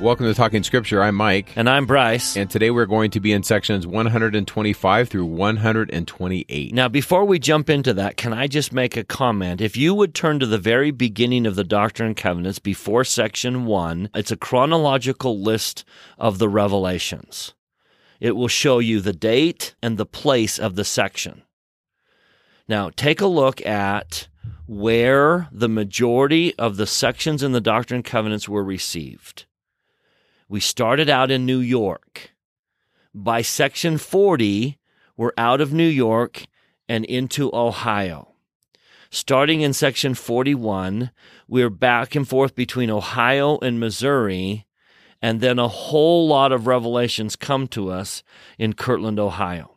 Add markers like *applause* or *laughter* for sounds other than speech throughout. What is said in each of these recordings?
Welcome to Talking Scripture. I'm Mike. And I'm Bryce. And today we're going to be in sections 125 through 128. Now, before we jump into that, can I just make a comment? If you would turn to the very beginning of the Doctrine and Covenants before section 1, it's a chronological list of the revelations. It will show you the date and the place of the section. Now, take a look at where the majority of the sections in the Doctrine and Covenants were received. We started out in New York. By section 40, we're out of New York and into Ohio. Starting in section 41, we're back and forth between Ohio and Missouri, and then a whole lot of revelations come to us in Kirtland, Ohio.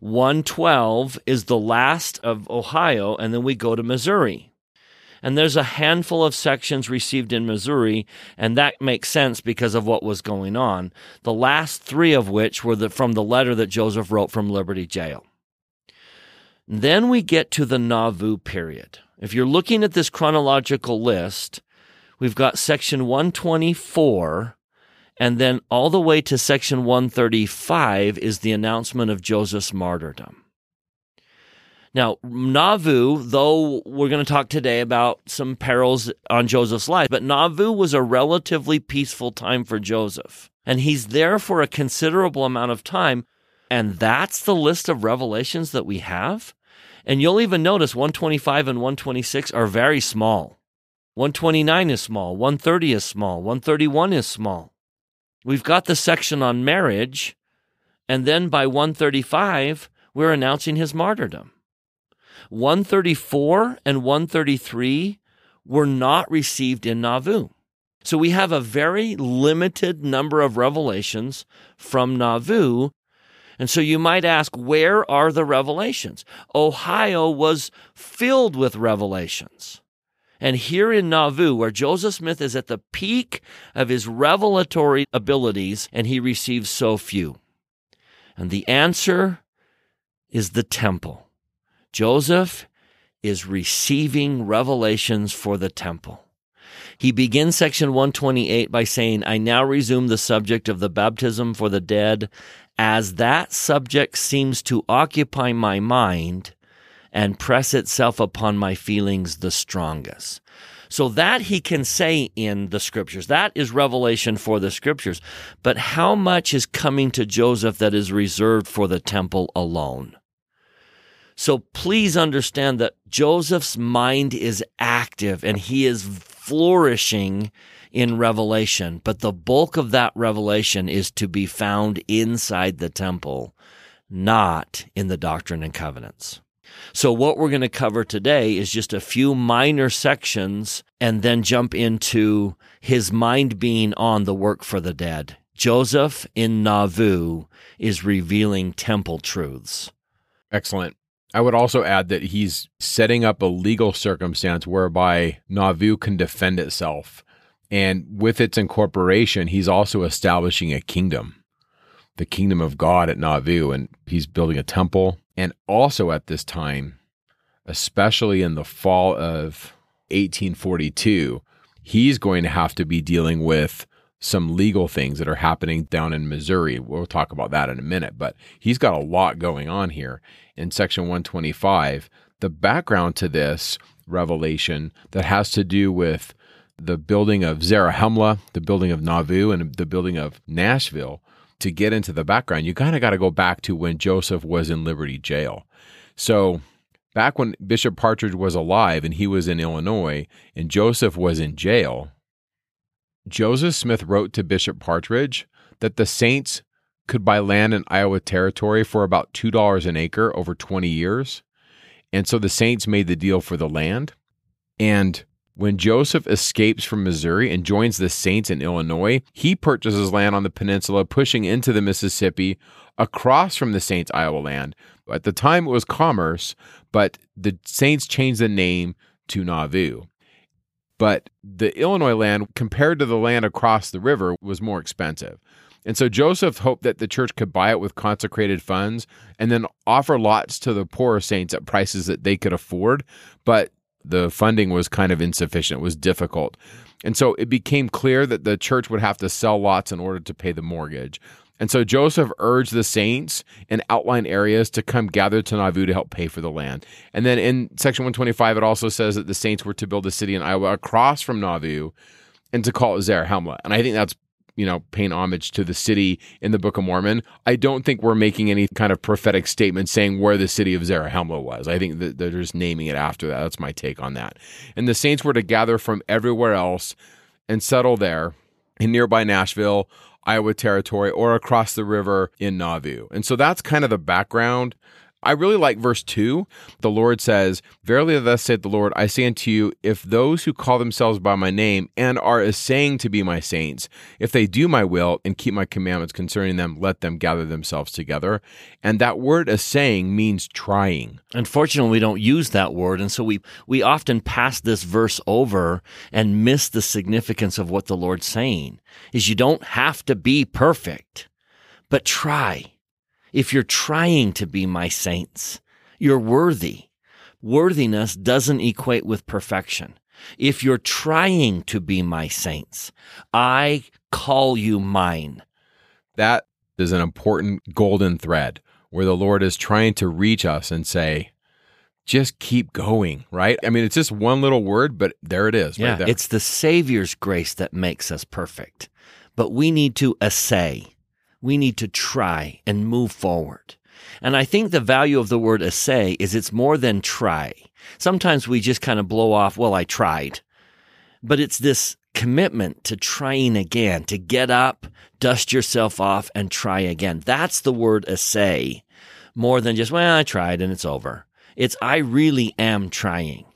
112 is the last of Ohio, and then we go to Missouri. And there's a handful of sections received in Missouri, and that makes sense because of what was going on. The last three of which were the, from the letter that Joseph wrote from Liberty Jail. Then we get to the Nauvoo period. If you're looking at this chronological list, we've got section 124, and then all the way to section 135 is the announcement of Joseph's martyrdom. Now, Nauvoo, though we're going to talk today about some perils on Joseph's life, but Nauvoo was a relatively peaceful time for Joseph. And he's there for a considerable amount of time. And that's the list of revelations that we have. And you'll even notice 125 and 126 are very small. 129 is small, 130 is small, 131 is small. We've got the section on marriage, and then by 135, we're announcing his martyrdom. 134 and 133 were not received in Nauvoo. So we have a very limited number of revelations from Nauvoo. And so you might ask, where are the revelations? Ohio was filled with revelations. And here in Nauvoo, where Joseph Smith is at the peak of his revelatory abilities, and he receives so few. And the answer is the temple. Joseph is receiving revelations for the temple. He begins section 128 by saying, I now resume the subject of the baptism for the dead, as that subject seems to occupy my mind and press itself upon my feelings the strongest. So that he can say in the scriptures. That is revelation for the scriptures. But how much is coming to Joseph that is reserved for the temple alone? So please understand that Joseph's mind is active and he is flourishing in revelation, but the bulk of that revelation is to be found inside the temple, not in the Doctrine and Covenants. So, what we're going to cover today is just a few minor sections and then jump into his mind being on the work for the dead. Joseph in Nauvoo is revealing temple truths. Excellent. I would also add that he's setting up a legal circumstance whereby Nauvoo can defend itself. And with its incorporation, he's also establishing a kingdom, the kingdom of God at Nauvoo. And he's building a temple. And also at this time, especially in the fall of 1842, he's going to have to be dealing with some legal things that are happening down in Missouri. We'll talk about that in a minute, but he's got a lot going on here in section 125. The background to this revelation that has to do with the building of Zarahemla, the building of Nauvoo, and the building of Nashville. To get into the background, you kind of got to go back to when Joseph was in Liberty Jail. So, back when Bishop Partridge was alive and he was in Illinois and Joseph was in jail, Joseph Smith wrote to Bishop Partridge that the Saints could buy land in Iowa Territory for about $2 an acre over 20 years. And so the Saints made the deal for the land. And when Joseph escapes from Missouri and joins the Saints in Illinois, he purchases land on the peninsula, pushing into the Mississippi across from the Saints' Iowa land, At the time, it was Commerce, but the Saints changed the name to Nauvoo. But the Illinois land, compared to the land across the river, was more expensive. And so Joseph hoped that the church could buy it with consecrated funds and then offer lots to the poorer saints at prices that they could afford. But the funding was kind of insufficient, it was difficult. And so it became clear that the church would have to sell lots in order to pay the mortgage. And so Joseph urged the saints in outlying areas to come gather to Nauvoo to help pay for the land. And then in section 125, it also says that the saints were to build a city in Iowa across from Nauvoo and to call it Zarahemla. And I think that's you know, paying homage to the city in the Book of Mormon. I don't think we're making any kind of prophetic statement saying where the city of Zarahemla was. I think that they're just naming it after that. That's my take on that. And the saints were to gather from everywhere else and settle there in nearby Nashville, Iowa Territory, or across the river in Nauvoo. And so that's kind of the background. I really like verse 2. The Lord says, Verily, thus saith the Lord, I say unto you, if those who call themselves by my name and are assaying to be my saints, if they do my will and keep my commandments concerning them, let them gather themselves together. And that word assaying means trying. Unfortunately, we don't use that word. And so we, we often pass this verse over and miss the significance of what the Lord's saying is you don't have to be perfect, but try if you're trying to be my saints, you're worthy. Worthiness doesn't equate with perfection. If you're trying to be my saints, I call you mine. That is an important golden thread where the Lord is trying to reach us and say, just keep going, right? I mean, it's just one little word, but there it is. Yeah, right it's the Savior's grace that makes us perfect. But we need to assay we need to try and move forward. And I think the value of the word essay is it's more than try. Sometimes we just kind of blow off, well, I tried. But it's this commitment to trying again, to get up, dust yourself off, and try again. That's the word essay more than just, well, I tried and it's over. It's, I really am trying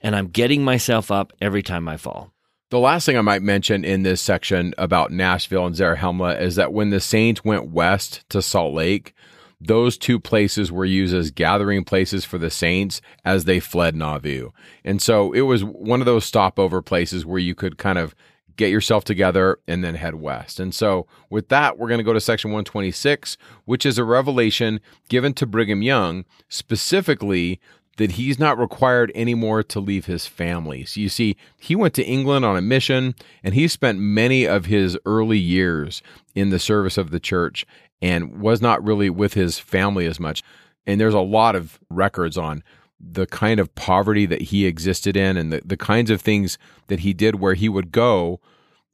and I'm getting myself up every time I fall. The last thing I might mention in this section about Nashville and Zarahemla is that when the Saints went west to Salt Lake, those two places were used as gathering places for the Saints as they fled Nauvoo. And so it was one of those stopover places where you could kind of get yourself together and then head west. And so with that, we're going to go to section 126, which is a revelation given to Brigham Young specifically that he's not required anymore to leave his family. So you see, he went to England on a mission and he spent many of his early years in the service of the church and was not really with his family as much. And there's a lot of records on the kind of poverty that he existed in and the, the kinds of things that he did where he would go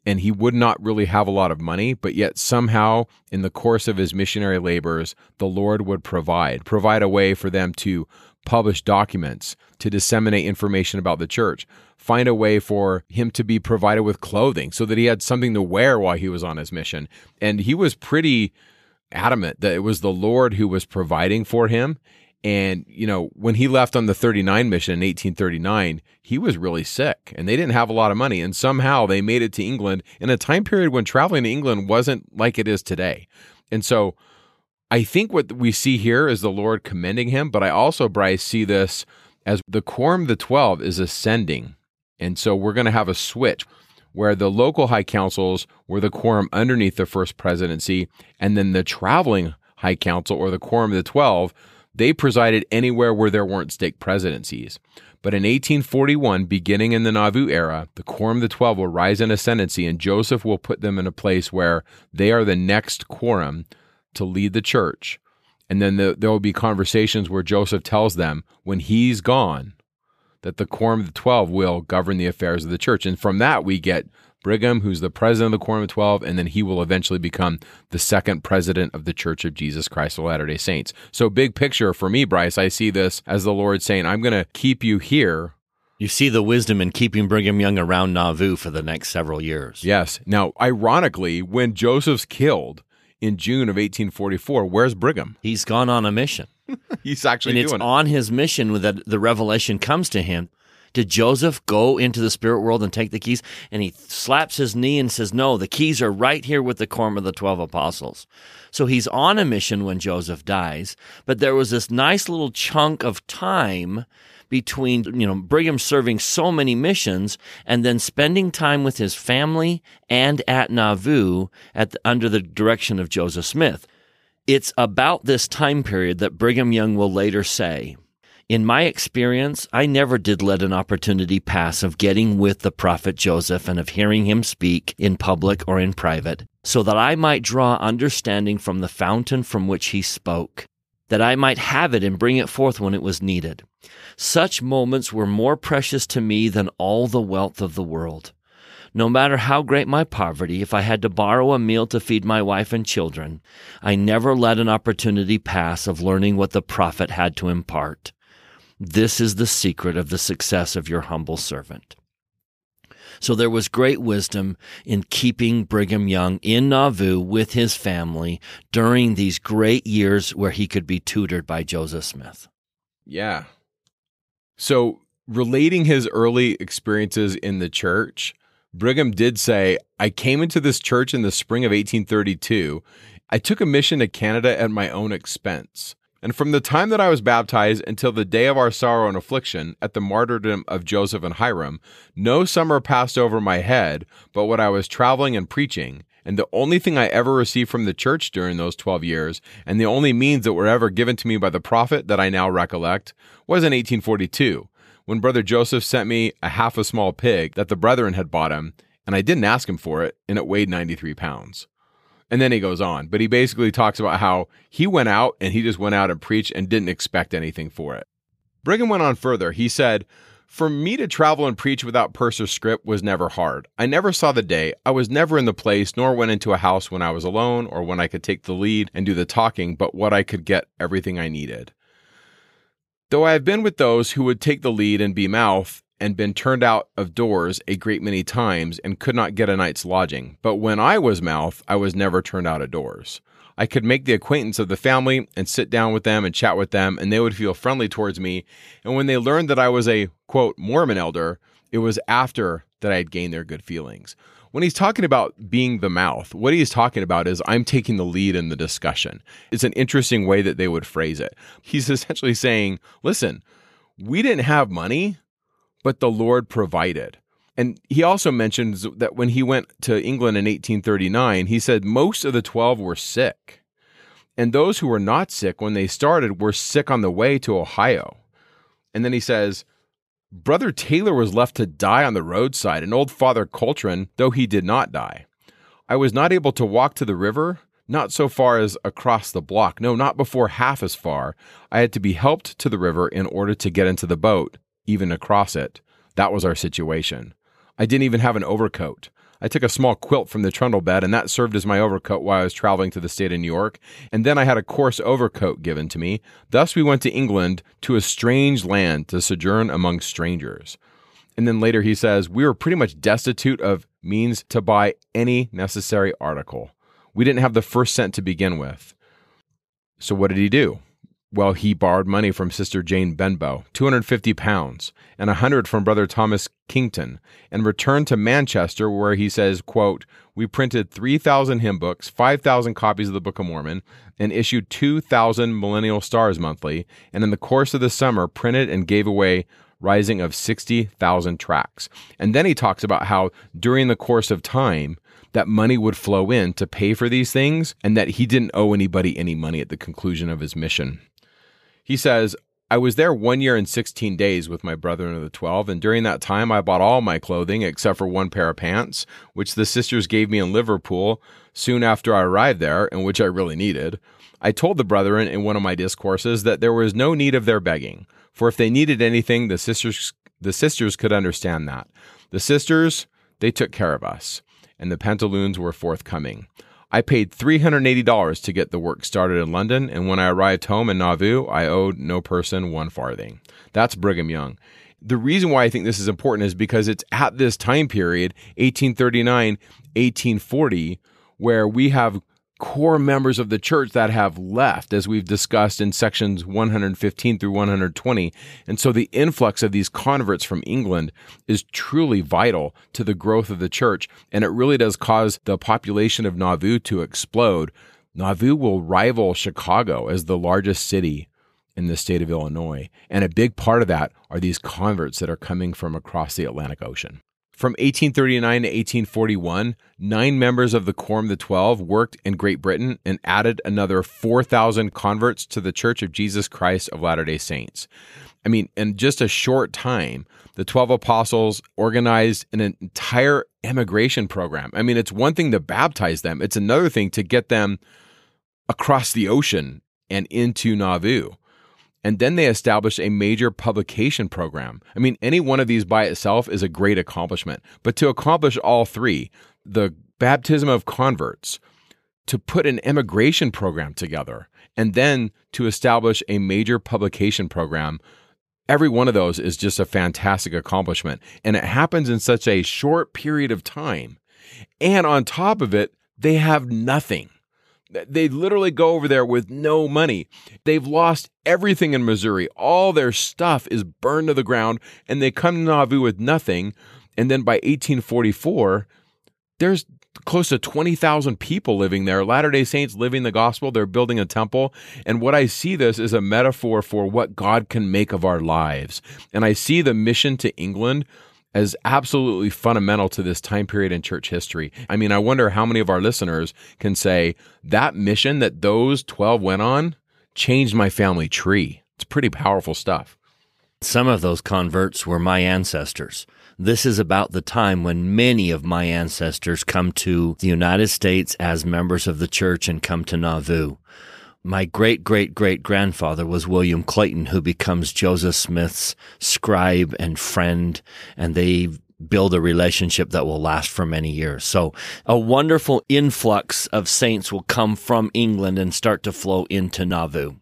and he would not really have a lot of money, but yet somehow in the course of his missionary labors, the Lord would provide, provide a way for them to publish documents, to disseminate information about the church, find a way for him to be provided with clothing so that he had something to wear while he was on his mission. And he was pretty adamant that it was the Lord who was providing for him. And, you know, when he left on the 39 mission in 1839, he was really sick and they didn't have a lot of money. And somehow they made it to England in a time period when traveling to England wasn't like it is today. And so I think what we see here is the Lord commending him, but I also, Bryce, see this as the quorum of the 12 is ascending. And so we're going to have a switch where the local high councils were the quorum underneath the first presidency, and then the traveling high council or the quorum of the 12, they presided anywhere where there weren't stake presidencies. But in 1841, beginning in the Nauvoo era, the Quorum of the Twelve will rise in ascendancy, and Joseph will put them in a place where they are the next quorum to lead the church. And then the, there will be conversations where Joseph tells them when he's gone that the Quorum of the Twelve will govern the affairs of the church. And from that, we get Brigham, who's the president of the Quorum of 12, and then he will eventually become the second president of the Church of Jesus Christ of Latter day Saints. So, big picture for me, Bryce, I see this as the Lord saying, I'm going to keep you here. You see the wisdom in keeping Brigham Young around Nauvoo for the next several years. Yes. Now, ironically, when Joseph's killed, in June of 1844. Where's Brigham? He's gone on a mission. *laughs* He's actually and it's doing on his mission that the revelation comes to him Did Joseph go into the spirit world and take the keys? And he slaps his knee and says, No, the keys are right here with the quorum of the 12 apostles. So he's on a mission when Joseph dies, but there was this nice little chunk of time between, you know, Brigham serving so many missions and then spending time with his family and at Nauvoo at the, under the direction of Joseph Smith. It's about this time period that Brigham Young will later say, in my experience, I never did let an opportunity pass of getting with the prophet Joseph and of hearing him speak in public or in private, so that I might draw understanding from the fountain from which he spoke, that I might have it and bring it forth when it was needed. Such moments were more precious to me than all the wealth of the world. No matter how great my poverty, if I had to borrow a meal to feed my wife and children, I never let an opportunity pass of learning what the prophet had to impart. This is the secret of the success of your humble servant. So there was great wisdom in keeping Brigham Young in Nauvoo with his family during these great years where he could be tutored by Joseph Smith. Yeah. So, relating his early experiences in the church, Brigham did say, I came into this church in the spring of 1832. I took a mission to Canada at my own expense. And from the time that I was baptized until the day of our sorrow and affliction at the martyrdom of Joseph and Hyrum, no summer passed over my head but what I was traveling and preaching. And the only thing I ever received from the church during those 12 years, and the only means that were ever given to me by the prophet that I now recollect, was in 1842, when Brother Joseph sent me a half a small pig that the brethren had bought him, and I didn't ask him for it, and it weighed 93 pounds. And then he goes on, but he basically talks about how he went out and he just went out and preached and didn't expect anything for it. Brigham went on further. He said, For me to travel and preach without purse or script was never hard. I never saw the day. I was never in the place, nor went into a house when I was alone or when I could take the lead and do the talking, but what I could get everything I needed. Though I have been with those who would take the lead and be mouth, and been turned out of doors a great many times and could not get a night's lodging. But when I was mouth, I was never turned out of doors. I could make the acquaintance of the family and sit down with them and chat with them, and they would feel friendly towards me. And when they learned that I was a quote Mormon elder, it was after that I had gained their good feelings. When he's talking about being the mouth, what he's talking about is I'm taking the lead in the discussion. It's an interesting way that they would phrase it. He's *laughs* essentially saying, listen, we didn't have money, but the Lord provided. And he also mentions that when he went to England in 1839, he said most of the 12 were sick. And those who were not sick when they started were sick on the way to Ohio. And then he says, Brother Taylor was left to die on the roadside, and old Father Coltrin, though he did not die. I was not able to walk to the river, not so far as across the block, no, not before half as far. I had to be helped to the river in order to get into the boat even across it. That was our situation. I didn't even have an overcoat. I took a small quilt from the trundle bed, and that served as my overcoat while I was traveling to the state of New York. And then I had a coarse overcoat given to me. Thus, we went to England to a strange land to sojourn among strangers. And then later he says, We were pretty much destitute of means to buy any necessary article. We didn't have the first cent to begin with. So, what did he do? Well, he borrowed money from Sister Jane Benbow, 250 pounds, and a 100 from Brother Thomas Kington, and returned to Manchester where he says, quote, We printed 3,000 hymn books, 5,000 copies of the Book of Mormon, and issued 2,000 Millennial Stars monthly, and in the course of the summer printed and gave away rising of 60,000 tracts. And then he talks about how during the course of time, that money would flow in to pay for these things and that he didn't owe anybody any money at the conclusion of his mission. He says, I was there one year and 16 days with my brethren of the 12, and during that time I bought all my clothing except for one pair of pants, which the sisters gave me in Liverpool soon after I arrived there, and which I really needed. I told the brethren in one of my discourses that there was no need of their begging, for if they needed anything, the sisters the sisters could understand that. The sisters, they took care of us, and the pantaloons were forthcoming. I paid $380 to get the work started in London, and when I arrived home in Nauvoo, I owed no person one farthing. That's Brigham Young. The reason why I think this is important is because it's at this time period, 1839, 1840, where we have core members of the church that have left, as we've discussed in sections 115 through 120. And so the influx of these converts from England is truly vital to the growth of the church. And it really does cause the population of Nauvoo to explode. Nauvoo will rival Chicago as the largest city in the state of Illinois. And a big part of that are these converts that are coming from across the Atlantic Ocean. From 1839 to 1841, nine members of the Quorum of the Twelve worked in Great Britain and added another 4,000 converts to the Church of Jesus Christ of Latter day Saints. I mean, in just a short time, the 12 apostles organized an entire emigration program. I mean, it's one thing to baptize them, it's another thing to get them across the ocean and into Nauvoo. And then they established a major publication program. I mean, any one of these by itself is a great accomplishment. But to accomplish all three, the baptism of converts, to put an immigration program together, and then to establish a major publication program, every one of those is just a fantastic accomplishment. And it happens in such a short period of time. And on top of it, they have nothing. They literally go over there with no money. They've lost everything in Missouri. All their stuff is burned to the ground, and they come to Nauvoo with nothing. And then by 1844, there's close to 20,000 people living there, Latter day Saints living the gospel. They're building a temple. And what I see this is a metaphor for what God can make of our lives. And I see the mission to England as absolutely fundamental to this time period in church history. I mean, I wonder how many of our listeners can say that mission that those 12 went on changed my family tree. It's pretty powerful stuff. Some of those converts were my ancestors. This is about the time when many of my ancestors come to the United States as members of the church and come to Nauvoo my great great great grandfather was William Clayton, who becomes Joseph Smith's scribe and friend, and they build a relationship that will last for many years. So a wonderful influx of saints will come from England and start to flow into Nauvoo.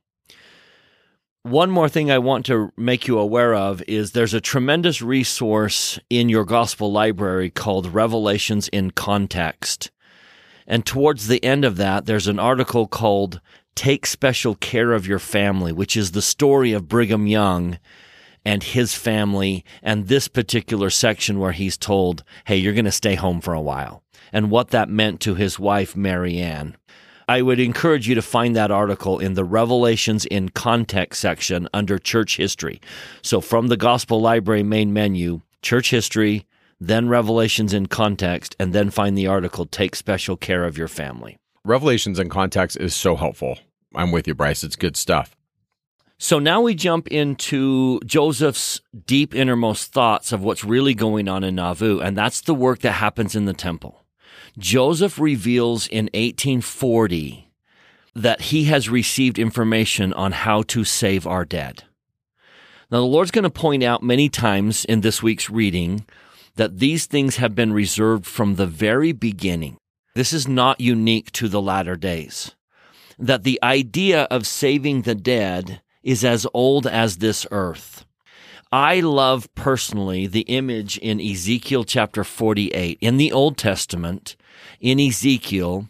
One more thing I want to make you aware of is there's a tremendous resource in your gospel library called Revelations in Context. And towards the end of that, there's an article called Take Special Care of Your Family, which is the story of Brigham Young and his family and this particular section where he's told, hey, you're going to stay home for a while, and what that meant to his wife, Mary Ann. I would encourage you to find that article in the Revelations in Context section under Church History. So from the Gospel Library main menu, Church History, then Revelations in Context, and then find the article Take Special Care of Your Family. Revelations in context is so helpful. I'm with you, Bryce. It's good stuff. So now we jump into Joseph's deep innermost thoughts of what's really going on in Nauvoo, and that's the work that happens in the temple. Joseph reveals in 1840 that he has received information on how to save our dead. Now, the Lord's going to point out many times in this week's reading that these things have been reserved from the very beginning. This is not unique to the latter days. That the idea of saving the dead is as old as this earth. I love personally the image in Ezekiel chapter 48. In the Old Testament, in Ezekiel,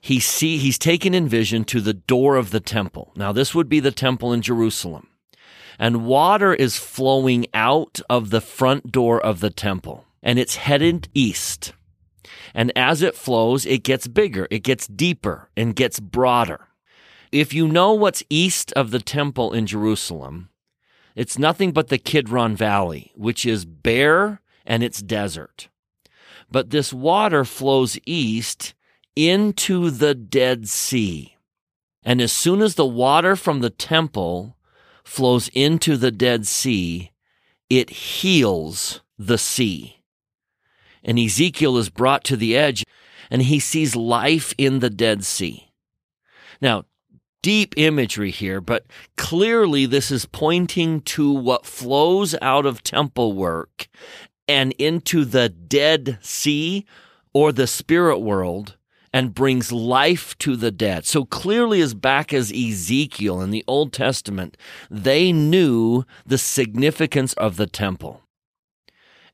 he see, he's taken in vision to the door of the temple. Now, this would be the temple in Jerusalem. And water is flowing out of the front door of the temple, and it's headed east. And as it flows, it gets bigger, it gets deeper, and gets broader. If you know what's east of the temple in Jerusalem, it's nothing but the Kidron Valley, which is bare and it's desert. But this water flows east into the Dead Sea. And as soon as the water from the temple flows into the Dead Sea, it heals the sea and Ezekiel is brought to the edge and he sees life in the Dead Sea. Now, deep imagery here, but clearly this is pointing to what flows out of temple work and into the Dead Sea or the spirit world and brings life to the dead. So clearly, as back as Ezekiel in the Old Testament, they knew the significance of the temple.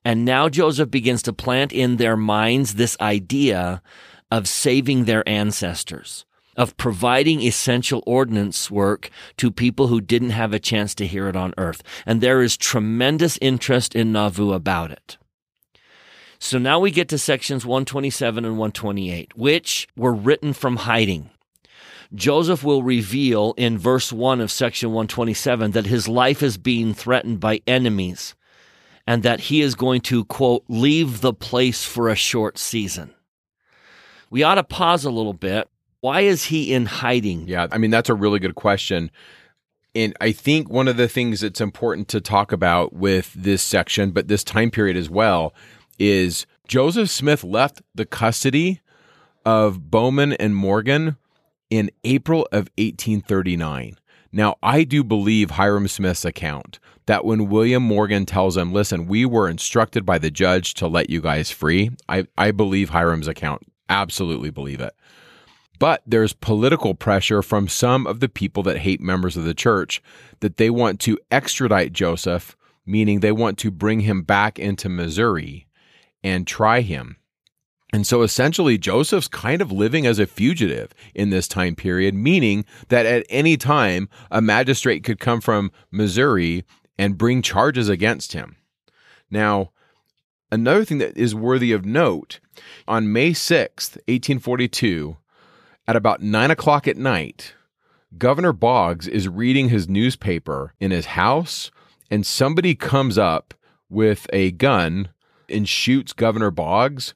And now Joseph begins to plant in their minds this idea of saving their ancestors. of providing essential ordinance work to people who didn't have a chance to hear it on earth. And there is tremendous interest in Nauvoo about it. So now we get to sections 127 and 128, which were written from hiding. Joseph will reveal in verse 1 of section 127 that his life is being threatened by enemies and that he is going to, quote, leave the place for a short season. We ought to pause a little bit. Why is he in hiding? Yeah, I mean, that's a really good question. And I think one of the things that's important to talk about with this section, but this time period as well, is Joseph Smith left the custody of Bowman and Morgan in April of 1839. Now, I do believe Hyrum Smith's account that when William Morgan tells him, listen, we were instructed by the judge to let you guys free, I, I believe Hyrum's account. Absolutely believe it. But there's political pressure from some of the people that hate members of the church that they want to extradite Joseph, meaning they want to bring him back into Missouri and try him. And so essentially, Joseph's kind of living as a fugitive in this time period, meaning that at any time, a magistrate could come from Missouri and bring charges against him. Now, another thing that is worthy of note on May 6th, 1842, at about nine o'clock at night, Governor Boggs is reading his newspaper in his house, and somebody comes up with a gun and shoots Governor Boggs,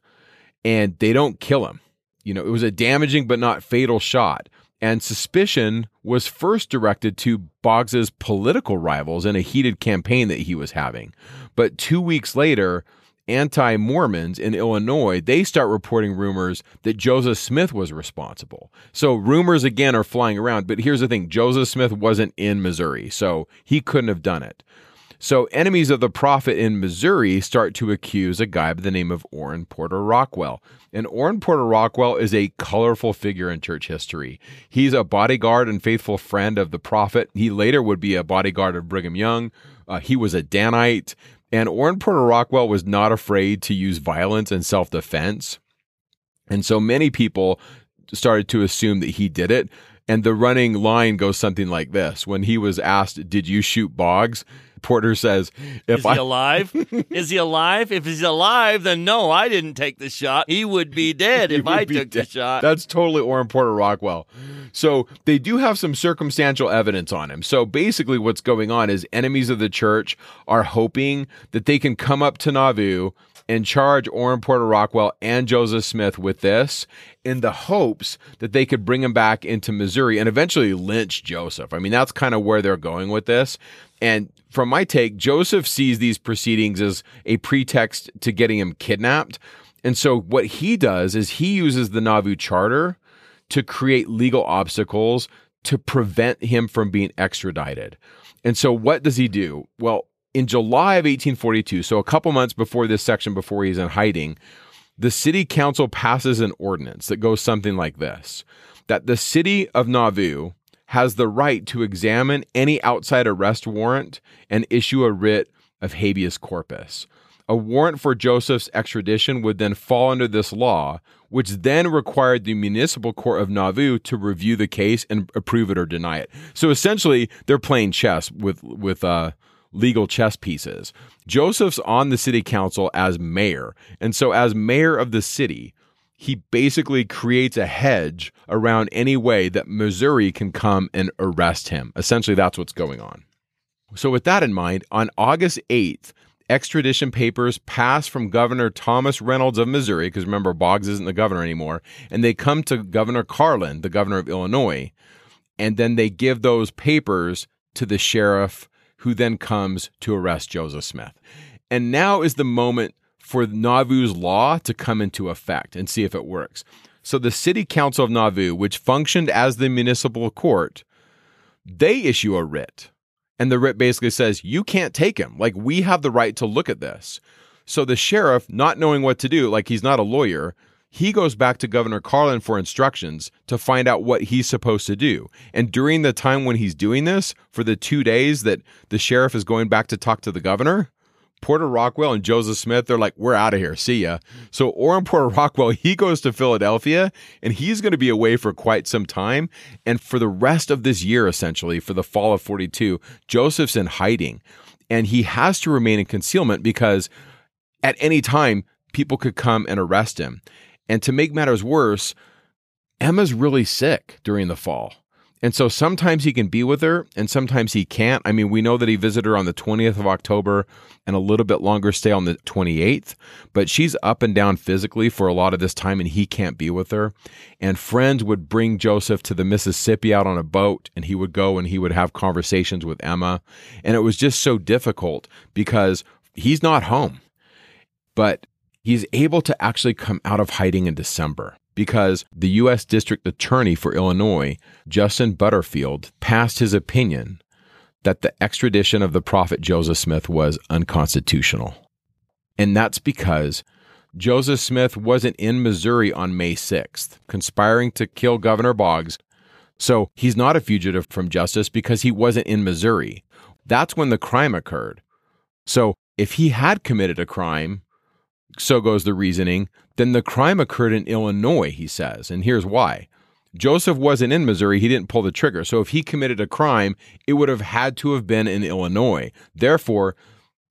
and they don't kill him. You know, it was a damaging but not fatal shot. And suspicion was first directed to Boggs's political rivals in a heated campaign that he was having. But two weeks later, anti-Mormons in Illinois, they start reporting rumors that Joseph Smith was responsible. So rumors again are flying around, but here's the thing, Joseph Smith wasn't in Missouri, so he couldn't have done it. So enemies of the prophet in Missouri start to accuse a guy by the name of Orrin Porter Rockwell. And Orrin Porter Rockwell is a colorful figure in church history. He's a bodyguard and faithful friend of the prophet. He later would be a bodyguard of Brigham Young. Uh, he was a Danite. And Orrin Porter Rockwell was not afraid to use violence and self defense. And so many people started to assume that he did it. And the running line goes something like this When he was asked, Did you shoot Boggs? Porter says, "If Is he I- alive? *laughs* Is he alive? If he's alive, then no, I didn't take the shot. He would be *laughs* dead if I took dead. the shot." That's totally Orrin Porter Rockwell. So they do have some circumstantial evidence on him. So basically, what's going on is enemies of the church are hoping that they can come up to Nauvoo and charge Orrin Porter Rockwell and Joseph Smith with this in the hopes that they could bring him back into Missouri and eventually lynch Joseph. I mean, that's kind of where they're going with this. And from my take, Joseph sees these proceedings as a pretext to getting him kidnapped. And so what he does is he uses the Nauvoo Charter to create legal obstacles to prevent him from being extradited. And so what does he do? Well, in July of 1842, so a couple months before this section, before he's in hiding, the city council passes an ordinance that goes something like this that the city of Nauvoo has the right to examine any outside arrest warrant and issue a writ of habeas corpus. A warrant for Joseph's extradition would then fall under this law, which then required the municipal court of Nauvoo to review the case and approve it or deny it. So essentially, they're playing chess with with uh, legal chess pieces. Joseph's on the city council as mayor, and so as mayor of the city, he basically creates a hedge around any way that Missouri can come and arrest him. Essentially, that's what's going on. So, with that in mind, on August 8th, extradition papers pass from Governor Thomas Reynolds of Missouri, because remember, Boggs isn't the governor anymore, and they come to Governor Carlin, the governor of Illinois, and then they give those papers to the sheriff, who then comes to arrest Joseph Smith. And now is the moment for Nauvoo's law to come into effect and see if it works. So the City Council of Nauvoo, which functioned as the municipal court, they issue a writ. And the writ basically says, you can't take him. Like, we have the right to look at this. So the sheriff, not knowing what to do, like he's not a lawyer, he goes back to Governor Carlin for instructions to find out what he's supposed to do. And during the time when he's doing this, for the two days that the sheriff is going back to talk to the governor, Porter Rockwell and Joseph Smith, they're like, we're out of here. See ya. So Orrin Porter *laughs* Rockwell, he goes to Philadelphia and he's going to be away for quite some time. And for the rest of this year, essentially, for the fall of 42, Joseph's in hiding and he has to remain in concealment because at any time, people could come and arrest him. And to make matters worse, Emma's really sick during the fall. And so sometimes he can be with her and sometimes he can't. I mean, we know that he visited her on the 20th of October and a little bit longer stay on the 28th, but she's up and down physically for a lot of this time and he can't be with her. And friends would bring Joseph to the Mississippi out on a boat and he would go and he would have conversations with Emma. And it was just so difficult because he's not home, but he's able to actually come out of hiding in December because the U.S. District Attorney for Illinois, Justin Butterfield, passed his opinion that the extradition of the prophet Joseph Smith was unconstitutional. And that's because Joseph Smith wasn't in Missouri on May 6th, conspiring to kill Governor Boggs. So he's not a fugitive from justice because he wasn't in Missouri. That's when the crime occurred. So if he had committed a crime, so goes the reasoning, then the crime occurred in Illinois, he says. And here's why. Joseph wasn't in Missouri. He didn't pull the trigger. So if he committed a crime, it would have had to have been in Illinois. Therefore,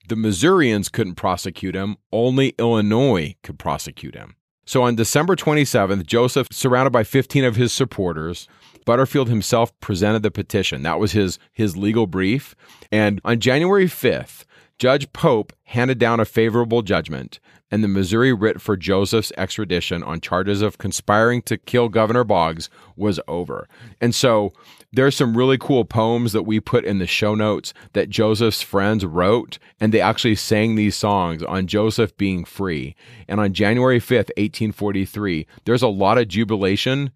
the Missourians couldn't prosecute him. Only Illinois could prosecute him. So on December 27th, Joseph, surrounded by 15 of his supporters, Butterfield himself presented the petition. That was his, his legal brief. And on January 5th, Judge Pope handed down a favorable judgment and the Missouri writ for Joseph's extradition on charges of conspiring to kill Governor Boggs was over. And so there's some really cool poems that we put in the show notes that Joseph's friends wrote, and they actually sang these songs on Joseph being free. And on January 5th, 1843, there's a lot of jubilation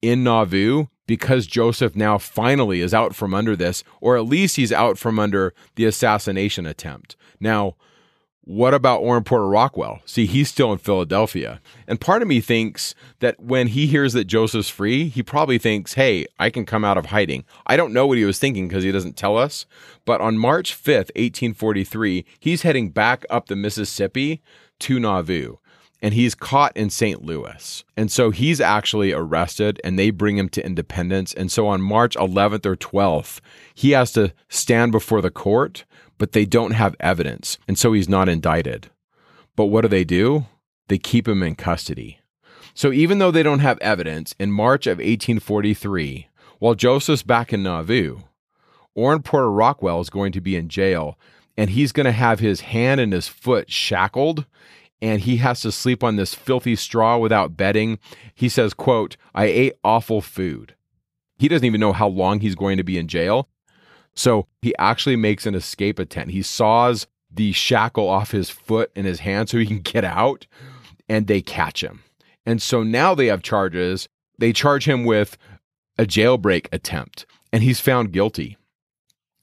in Nauvoo because Joseph now finally is out from under this, or at least he's out from under the assassination attempt. Now, what about Orrin Porter Rockwell? See, he's still in Philadelphia. And part of me thinks that when he hears that Joseph's free, he probably thinks, hey, I can come out of hiding. I don't know what he was thinking because he doesn't tell us. But on March 5th, 1843, he's heading back up the Mississippi to Nauvoo and he's caught in St. Louis. And so he's actually arrested and they bring him to Independence. And so on March 11th or 12th, he has to stand before the court but they don't have evidence. And so he's not indicted. But what do they do? They keep him in custody. So even though they don't have evidence, in March of 1843, while Joseph's back in Nauvoo, Orrin Porter Rockwell is going to be in jail and he's going to have his hand and his foot shackled and he has to sleep on this filthy straw without bedding. He says, quote, I ate awful food. He doesn't even know how long he's going to be in jail. So he actually makes an escape attempt. He saws the shackle off his foot and his hand so he can get out, and they catch him. And so now they have charges. They charge him with a jailbreak attempt, and he's found guilty.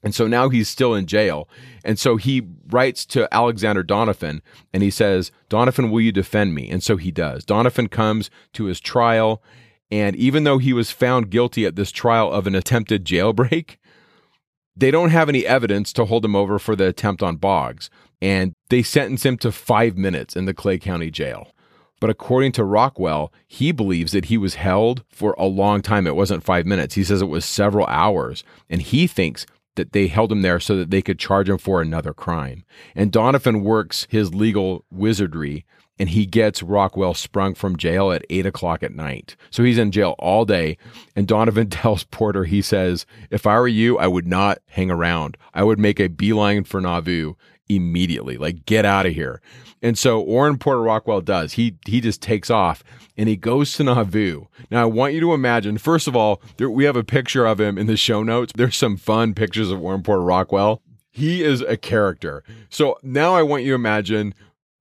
And so now he's still in jail. And so he writes to Alexander Doniphan and he says, Doniphan, will you defend me? And so he does. Doniphan comes to his trial. And even though he was found guilty at this trial of an attempted jailbreak, *laughs* they don't have any evidence to hold him over for the attempt on Boggs, and they sentence him to five minutes in the Clay County jail. But according to Rockwell, he believes that he was held for a long time. It wasn't five minutes. He says it was several hours. And he thinks that they held him there so that they could charge him for another crime. And Doniphan works his legal wizardry and he gets Rockwell sprung from jail at eight o'clock at night. So he's in jail all day. And Doniphan *laughs* tells Porter, he says, If I were you, I would not hang around. I would make a beeline for Nauvoo immediately. Like, get out of here. And so Orrin Porter Rockwell does. He he just takes off and he goes to Nauvoo. Now I want you to imagine. First of all, there, we have a picture of him in the show notes. There's some fun pictures of Orrin Porter Rockwell. He is a character. So now I want you to imagine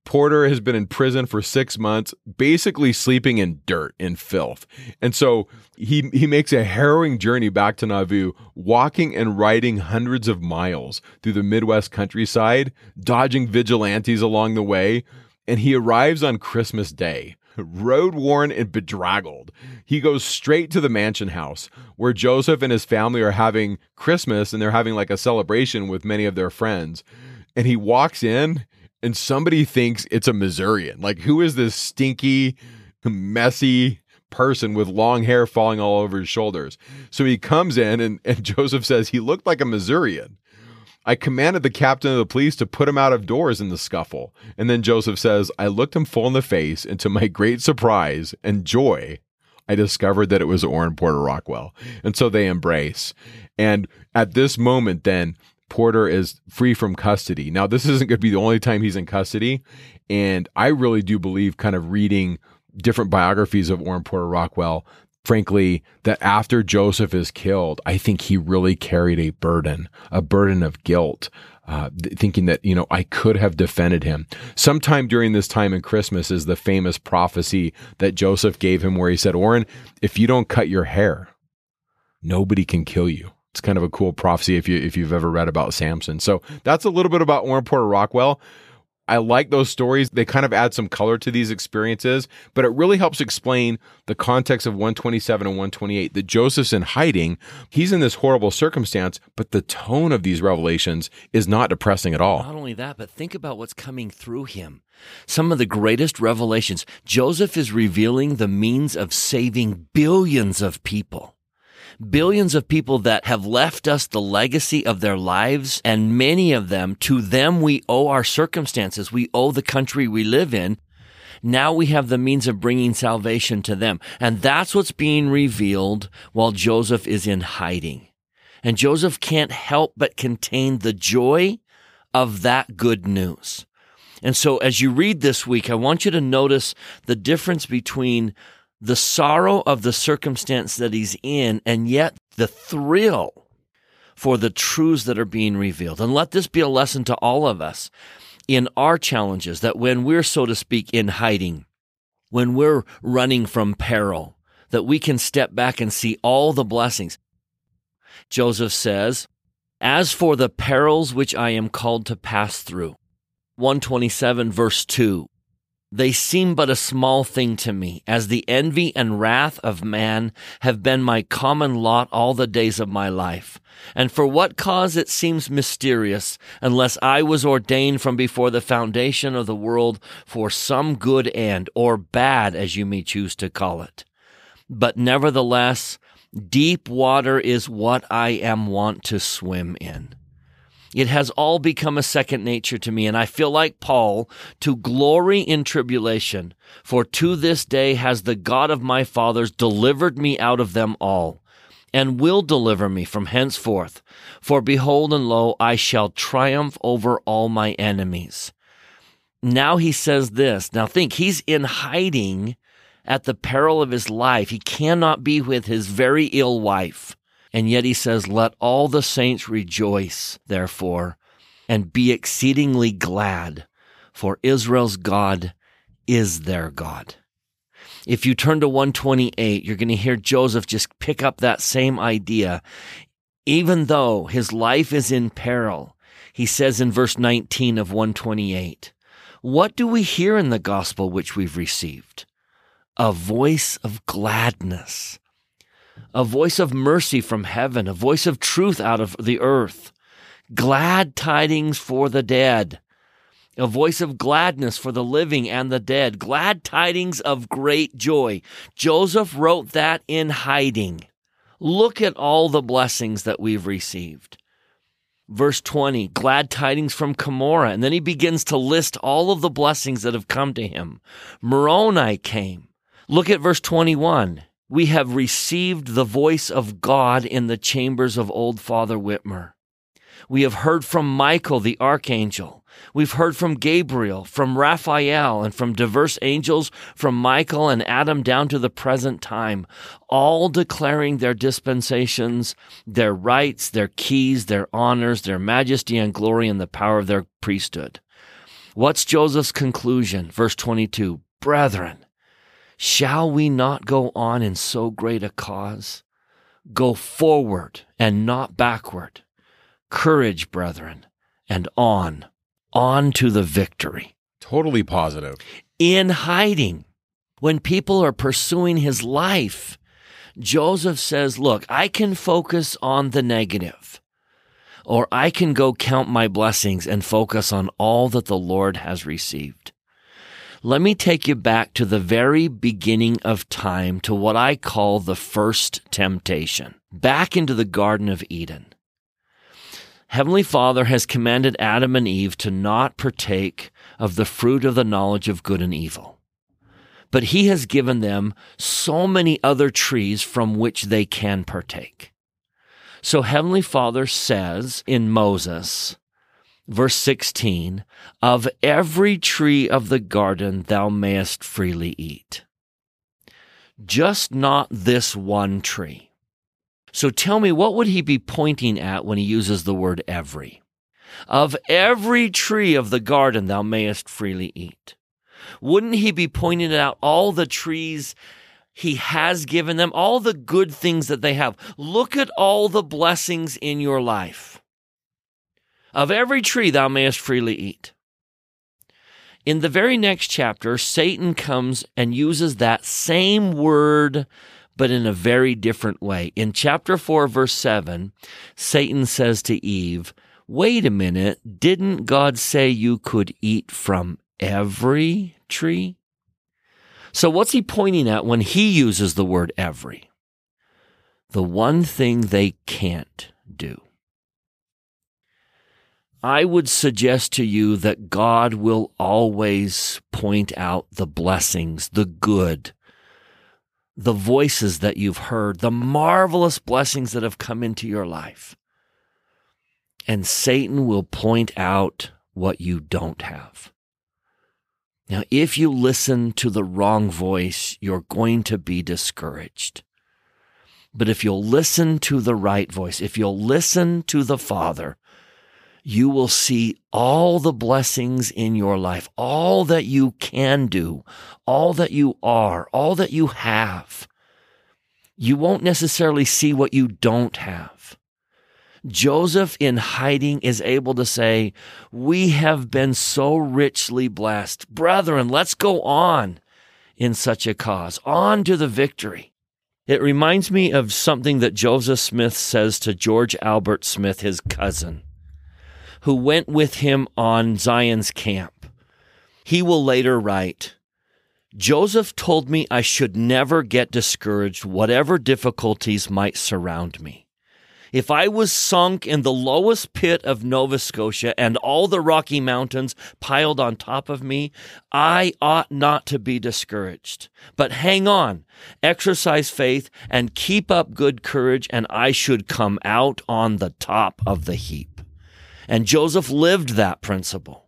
Porter has been in prison for six months, basically sleeping in dirt and filth. And so he, he makes a harrowing journey back to Nauvoo, walking and riding hundreds of miles through the Midwest countryside, dodging vigilantes along the way. And he arrives on Christmas Day, road worn and bedraggled. He goes straight to the mansion house where Joseph and his family are having Christmas and they're having like a celebration with many of their friends. and he walks in and somebody thinks it's a Missourian. Like, who is this stinky, messy person with long hair falling all over his shoulders? So he comes in, and, and *laughs* Joseph says he looked like a Missourian. I commanded the captain of the police to put him out of doors in the scuffle. And then Joseph says, I looked him full in the face, and to my great surprise and joy, I discovered that it was Orrin Porter Rockwell. And so they embrace. And at this moment, then, Porter is free from custody. Now, this isn't going to be the only time he's in custody. And I really do believe, kind of reading different biographies of Orrin Porter Rockwell, frankly, that after Joseph is killed, I think he really carried a burden, a burden of guilt. Uh, th- thinking that, you know, I could have defended him. Sometime during this time in Christmas is the famous prophecy that Joseph gave him where he said, Orrin, if you don't cut your hair, nobody can kill you. It's kind of a cool prophecy if you if you've ever read about Samson. So that's a little bit about Orrin Porter Rockwell. I like those stories. They kind of add some color to these experiences, but it really helps explain the context of 127 and 128 that Joseph's in hiding. He's in this horrible circumstance, but the tone of these revelations is not depressing at all. Not only that, but think about what's coming through him. Some of the greatest revelations. Joseph is revealing the means of saving billions of people billions of people that have left us the legacy of their lives, and many of them, to them, we owe our circumstances. We owe the country we live in. Now we have the means of bringing salvation to them. And that's what's being revealed while Joseph is in hiding. And Joseph can't help but contain the joy of that good news. And so as you read this week, I want you to notice the difference between the sorrow of the circumstance that he's in, and yet the thrill for the truths that are being revealed. And let this be a lesson to all of us in our challenges that when we're, so to speak, in hiding, when we're running from peril, that we can step back and see all the blessings. Joseph says, As for the perils which I am called to pass through, 127 verse 2, they seem but a small thing to me, as the envy and wrath of man have been my common lot all the days of my life. And for what cause it seems mysterious, unless I was ordained from before the foundation of the world for some good end, or bad, as you may choose to call it. But nevertheless, deep water is what I am wont to swim in. It has all become a second nature to me, and I feel like Paul to glory in tribulation. For to this day has the God of my fathers delivered me out of them all, and will deliver me from henceforth. For behold, and lo, I shall triumph over all my enemies. Now he says this. Now think, he's in hiding at the peril of his life. He cannot be with his very ill wife. And yet he says, Let all the saints rejoice, therefore, and be exceedingly glad, for Israel's God is their God. If you turn to 128, you're going to hear Joseph just pick up that same idea. Even though his life is in peril, he says in verse 19 of 128, What do we hear in the gospel which we've received? A voice of gladness a voice of mercy from heaven, a voice of truth out of the earth, glad tidings for the dead, a voice of gladness for the living and the dead, glad tidings of great joy. Joseph wrote that in hiding. Look at all the blessings that we've received. Verse 20, glad tidings from Cumorah. And then he begins to list all of the blessings that have come to him. Moroni came. Look at verse 21 we have received the voice of God in the chambers of old Father Whitmer. We have heard from Michael the archangel. We've heard from Gabriel, from Raphael, and from diverse angels, from Michael and Adam down to the present time, all declaring their dispensations, their rights, their keys, their honors, their majesty and glory, and the power of their priesthood. What's Joseph's conclusion? Verse 22 Brethren, Shall we not go on in so great a cause? Go forward and not backward. Courage, brethren, and on, on to the victory. Totally positive. In hiding, when people are pursuing his life, Joseph says, Look, I can focus on the negative. or I can go count my blessings and focus on all that the Lord has received. Let me take you back to the very beginning of time to what I call the first temptation, back into the Garden of Eden. Heavenly Father has commanded Adam and Eve to not partake of the fruit of the knowledge of good and evil. But He has given them so many other trees from which they can partake. So Heavenly Father says in Moses, verse 16, of every tree of the garden thou mayest freely eat. Just not this one tree. So tell me, what would he be pointing at when he uses the word every? Of every tree of the garden thou mayest freely eat. Wouldn't he be pointing out all the trees he has given them, all the good things that they have? Look at all the blessings in your life. Of every tree thou mayest freely eat. In the very next chapter, Satan comes and uses that same word but in a very different way. In chapter 4, verse 7, Satan says to Eve, Wait a minute, didn't God say you could eat from every tree? So, what's he pointing at when he uses the word every? The one thing they can't do. I would suggest to you that God will always point out the blessings, the good, the voices that you've heard, the marvelous blessings that have come into your life. And Satan will point out what you don't have. Now, if you listen to the wrong voice, you're going to be discouraged. But if you'll listen to the right voice, if you'll listen to the Father, you will see all the blessings in your life, all that you can do, all that you are, all that you have. You won't necessarily see what you don't have. Joseph in hiding is able to say, we have been so richly blessed. Brethren, let's go on in such a cause, on to the victory. It reminds me of something that Joseph Smith says to George Albert Smith, his cousin who went with him on Zion's camp. He will later write, Joseph told me I should never get discouraged, whatever difficulties might surround me. If I was sunk in the lowest pit of Nova Scotia and all the Rocky Mountains piled on top of me, I ought not to be discouraged. But hang on, exercise faith, and keep up good courage, and I should come out on the top of the heap. And Joseph lived that principle.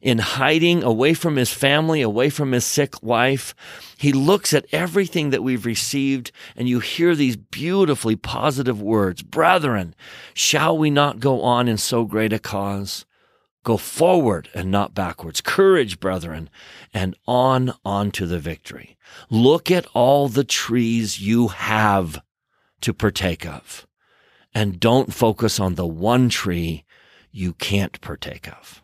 In hiding away from his family, away from his sick wife, he looks at everything that we've received and you hear these beautifully positive words. Brethren, shall we not go on in so great a cause? Go forward and not backwards. Courage, brethren, and on, on to the victory. Look at all the trees you have to partake of. And don't focus on the one tree you can't partake of.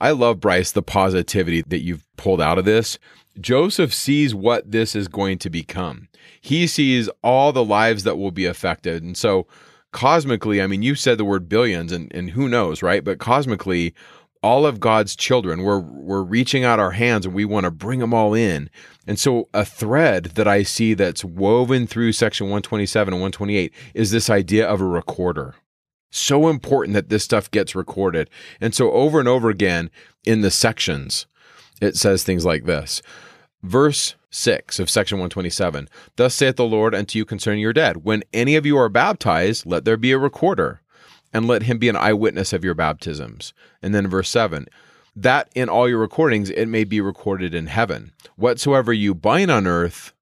I love, Bryce, the positivity that you've pulled out of this. Joseph sees what this is going to become. He sees all the lives that will be affected. And so, cosmically, I mean, you said the word billions, and, and who knows, right? But cosmically, all of God's children, we're, we're reaching out our hands and we want to bring them all in. And so, a thread that I see that's woven through section 127 and 128 is this idea of a recorder. So important that this stuff gets recorded. And so over and over again in the sections, it says things like this. Verse 6 of section 127 Thus saith the Lord unto you concerning your dead, when any of you are baptized, let there be a recorder, and let him be an eyewitness of your baptisms. And then verse 7 That in all your recordings it may be recorded in heaven. Whatsoever you bind on earth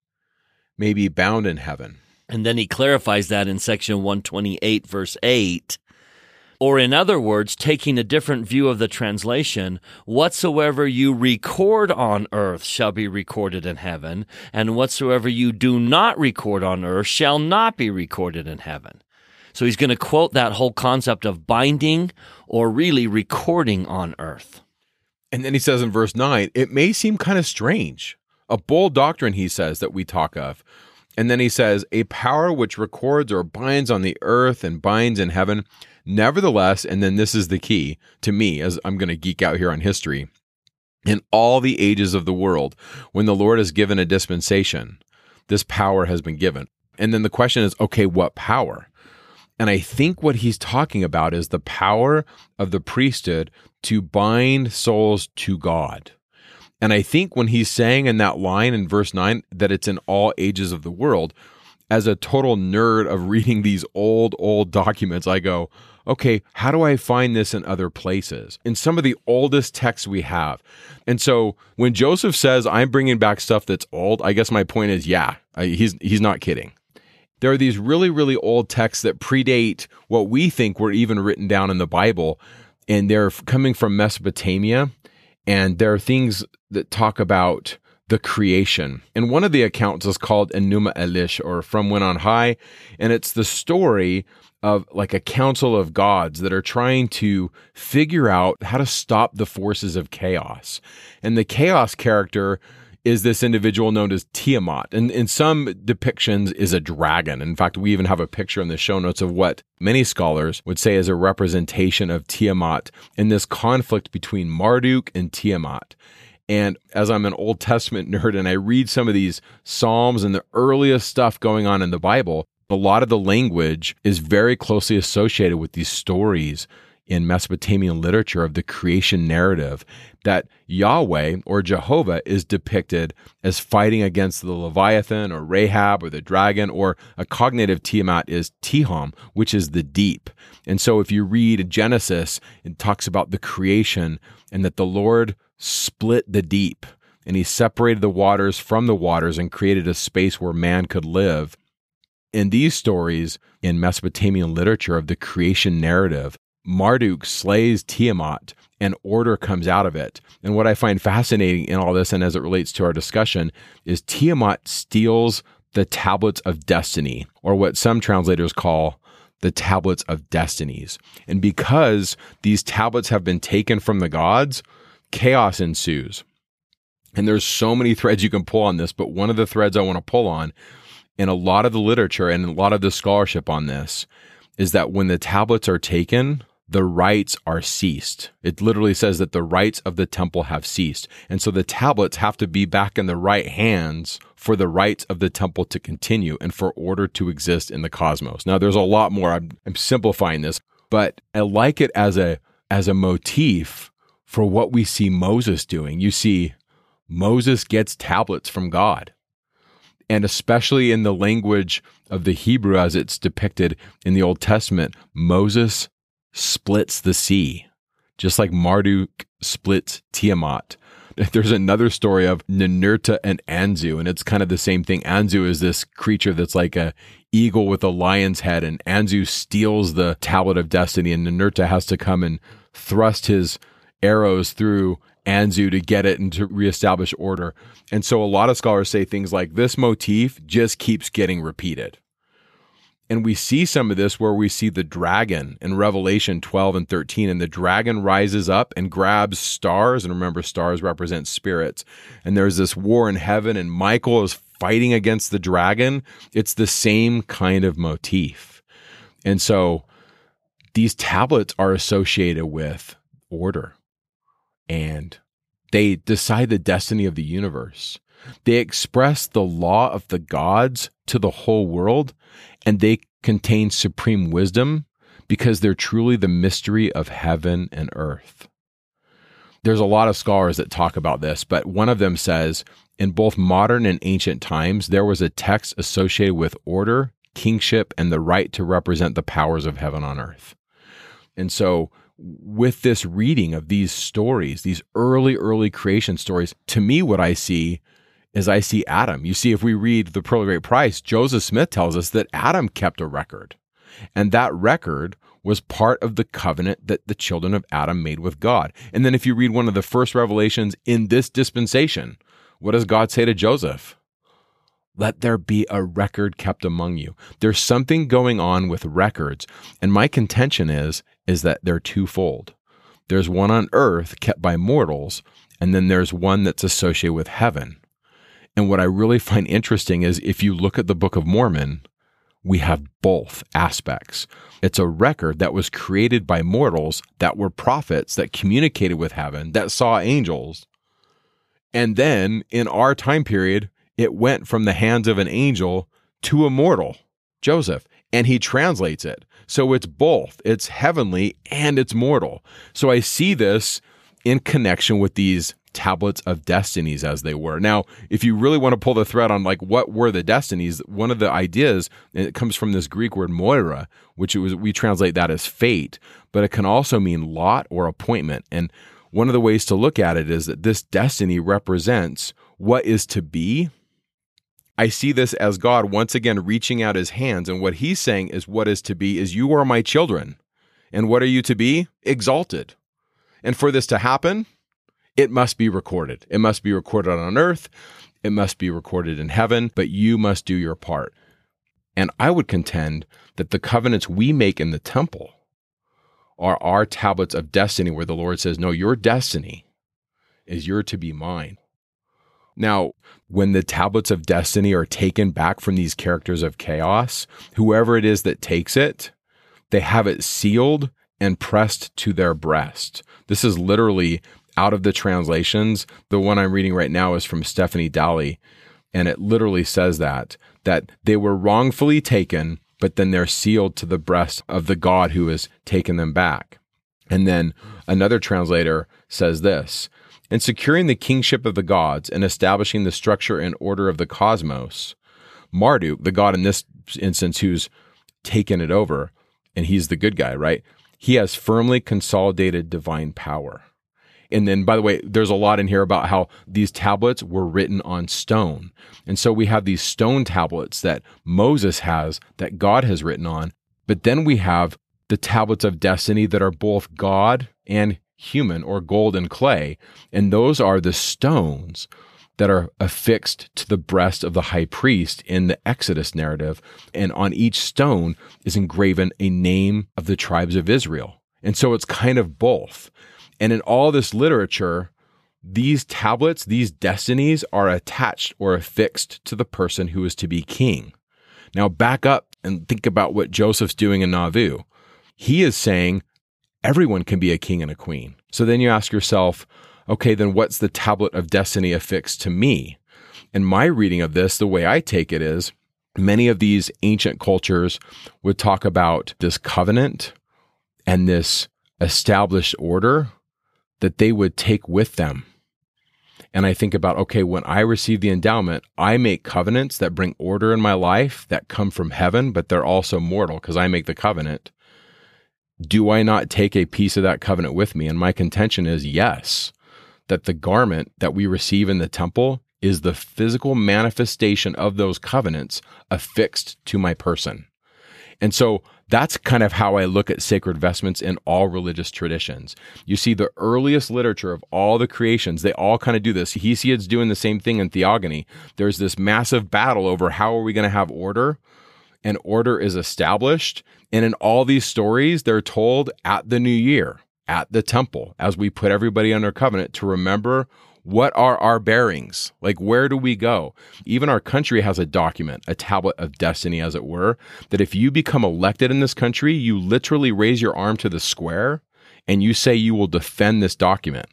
may be bound in heaven. And then he clarifies that in section 128, verse 8. Or, in other words, taking a different view of the translation, whatsoever you record on earth shall be recorded in heaven, and whatsoever you do not record on earth shall not be recorded in heaven. So he's going to quote that whole concept of binding or really recording on earth. And then he says in verse 9, it may seem kind of strange. A bold doctrine, he says, that we talk of And then he says, a power which records or binds on the earth and binds in heaven. Nevertheless, and then this is the key to me as I'm going to geek out here on history. In all the ages of the world, when the Lord has given a dispensation, this power has been given. And then the question is, okay, what power? And I think what he's talking about is the power of the priesthood to bind souls to God. And I think when he's saying in that line in verse 9 that it's in all ages of the world, as a total nerd of reading these old, old documents, I go, okay, how do I find this in other places? In some of the oldest texts we have. And so when Joseph says, I'm bringing back stuff that's old, I guess my point is, yeah, he's, he's not kidding. There are these really, really old texts that predate what we think were even written down in the Bible, and they're coming from Mesopotamia. And there are things that talk about the creation. And one of the accounts is called Enuma Elish, or From When on High. And it's the story of like a council of gods that are trying to figure out how to stop the forces of chaos. And the chaos character is this individual known as Tiamat. And in some depictions is a dragon. In fact, we even have a picture in the show notes of what many scholars would say is a representation of Tiamat in this conflict between Marduk and Tiamat. And as I'm an Old Testament *laughs* nerd and I read some of these Psalms and the earliest stuff going on in the Bible, a lot of the language is very closely associated with these stories in Mesopotamian literature of the creation narrative that Yahweh or Jehovah is depicted as fighting against the Leviathan or Rahab or the dragon, or a cognative Tiamat is Tehom, which is the deep. And so if you read Genesis, it talks about the creation and that the Lord split the deep and he separated the waters from the waters and created a space where man could live. In these stories in Mesopotamian literature of the creation narrative, Marduk slays Tiamat and order comes out of it. And what I find fascinating in all this, and as it relates to our discussion, is Tiamat steals the tablets of destiny, or what some translators call the tablets of destinies. And because these tablets have been taken from the gods, chaos ensues. And there's so many threads you can pull on this, but one of the threads I want to pull on in a lot of the literature and a lot of the scholarship on this is that when the tablets are taken, the rites are ceased. It literally says that the rites of the temple have ceased. And so the tablets have to be back in the right hands for the rites of the temple to continue and for order to exist in the cosmos. Now there's a lot more. I'm, I'm simplifying this, but I like it as a as a motif for what we see Moses doing. You see Moses gets tablets from God. And especially in the language of the Hebrew as it's depicted in the Old Testament, Moses splits the sea, just like Marduk splits Tiamat. *laughs* There's another story of Ninurta and Anzu, and it's kind of the same thing. Anzu is this creature that's like a eagle with a lion's head, and Anzu steals the tablet of destiny, and Ninurta has to come and thrust his arrows through Anzu to get it and to reestablish order. And so a lot of scholars say things like this motif just keeps getting repeated. And we see some of this where we see the dragon in Revelation 12 and 13. And the dragon rises up and grabs stars. And remember, stars represent spirits. And there's this war in heaven, and Michael is fighting against the dragon. It's the same kind of motif. And so these tablets are associated with order and they decide the destiny of the universe. They express the law of the gods to the whole world, and they contain supreme wisdom because they're truly the mystery of heaven and earth. There's a lot of scholars that talk about this, but one of them says in both modern and ancient times, there was a text associated with order, kingship, and the right to represent the powers of heaven on earth. And so, with this reading of these stories, these early, early creation stories, to me, what I see is I see Adam. You see, if we read the Pearl of Great Price, Joseph Smith tells us that Adam kept a record. And that record was part of the covenant that the children of Adam made with God. And then if you read one of the first revelations in this dispensation, what does God say to Joseph? Let there be a record kept among you. There's something going on with records. And my contention is, is that they're twofold. There's one on earth kept by mortals, and then there's one that's associated with heaven. And what I really find interesting is if you look at the Book of Mormon, we have both aspects. It's a record that was created by mortals that were prophets that communicated with heaven, that saw angels. And then in our time period, it went from the hands of an angel to a mortal, Joseph, and he translates it. So it's both, it's heavenly and it's mortal. So I see this in connection with these tablets of destinies as they were. Now, if you really want to pull the thread on like what were the destinies, one of the ideas, and it comes from this Greek word moira, which it was we translate that as fate, but it can also mean lot or appointment. And one of the ways to look at it is that this destiny represents what is to be. I see this as God once again reaching out his hands, and what he's saying is what is to be is you are my children. And what are you to be? Exalted. And for this to happen, it must be recorded. It must be recorded on earth. It must be recorded in heaven, but you must do your part. And I would contend that the covenants we make in the temple are our tablets of destiny where the Lord says, No, your destiny is you're to be mine. Now, when the tablets of destiny are taken back from these characters of chaos, whoever it is that takes it, they have it sealed and pressed to their breast. This is literally out of the translations. The one I'm reading right now is from Stephanie Dalley, and it literally says that that they were wrongfully taken, but then they're sealed to the breast of the God who has taken them back. And then another translator says this in securing the kingship of the gods and establishing the structure and order of the cosmos, Marduk, the god in this instance who's taken it over, and he's the good guy, right? He has firmly consolidated divine power. And then, by the way, there's a lot in here about how these tablets were written on stone. And so we have these stone tablets that Moses has that God has written on. But then we have the tablets of destiny that are both God and human or gold and clay. And those are the stones that are affixed to the breast of the high priest in the Exodus narrative. And on each stone is engraven a name of the tribes of Israel. And so it's kind of both. And in all this literature, these tablets, these destinies are attached or affixed to the person who is to be king. Now, back up and think about what Joseph's doing in Nauvoo. He is saying everyone can be a king and a queen. So then you ask yourself, okay, then what's the tablet of destiny affixed to me? And my reading of this, the way I take it is many of these ancient cultures would talk about this covenant and this established order that they would take with them. And I think about, okay, when I receive the endowment, I make covenants that bring order in my life that come from heaven, but they're also mortal because I make the covenant. Do I not take a piece of that covenant with me? And my contention is yes, that the garment that we receive in the temple is the physical manifestation of those covenants affixed to my person. And so that's kind of how I look at sacred vestments in all religious traditions. You see, the earliest literature of all the creations, they all kind of do this. Hesiod's doing the same thing in Theogony. There's this massive battle over how are we going to have order, and order is established. And in all these stories, they're told at the new year, at the temple, as we put everybody under covenant to remember what are our bearings? Like, where do we go? Even our country has a document, a tablet of destiny, as it were, that if you become elected in this country, you literally raise your arm to the square and you say you will defend this document.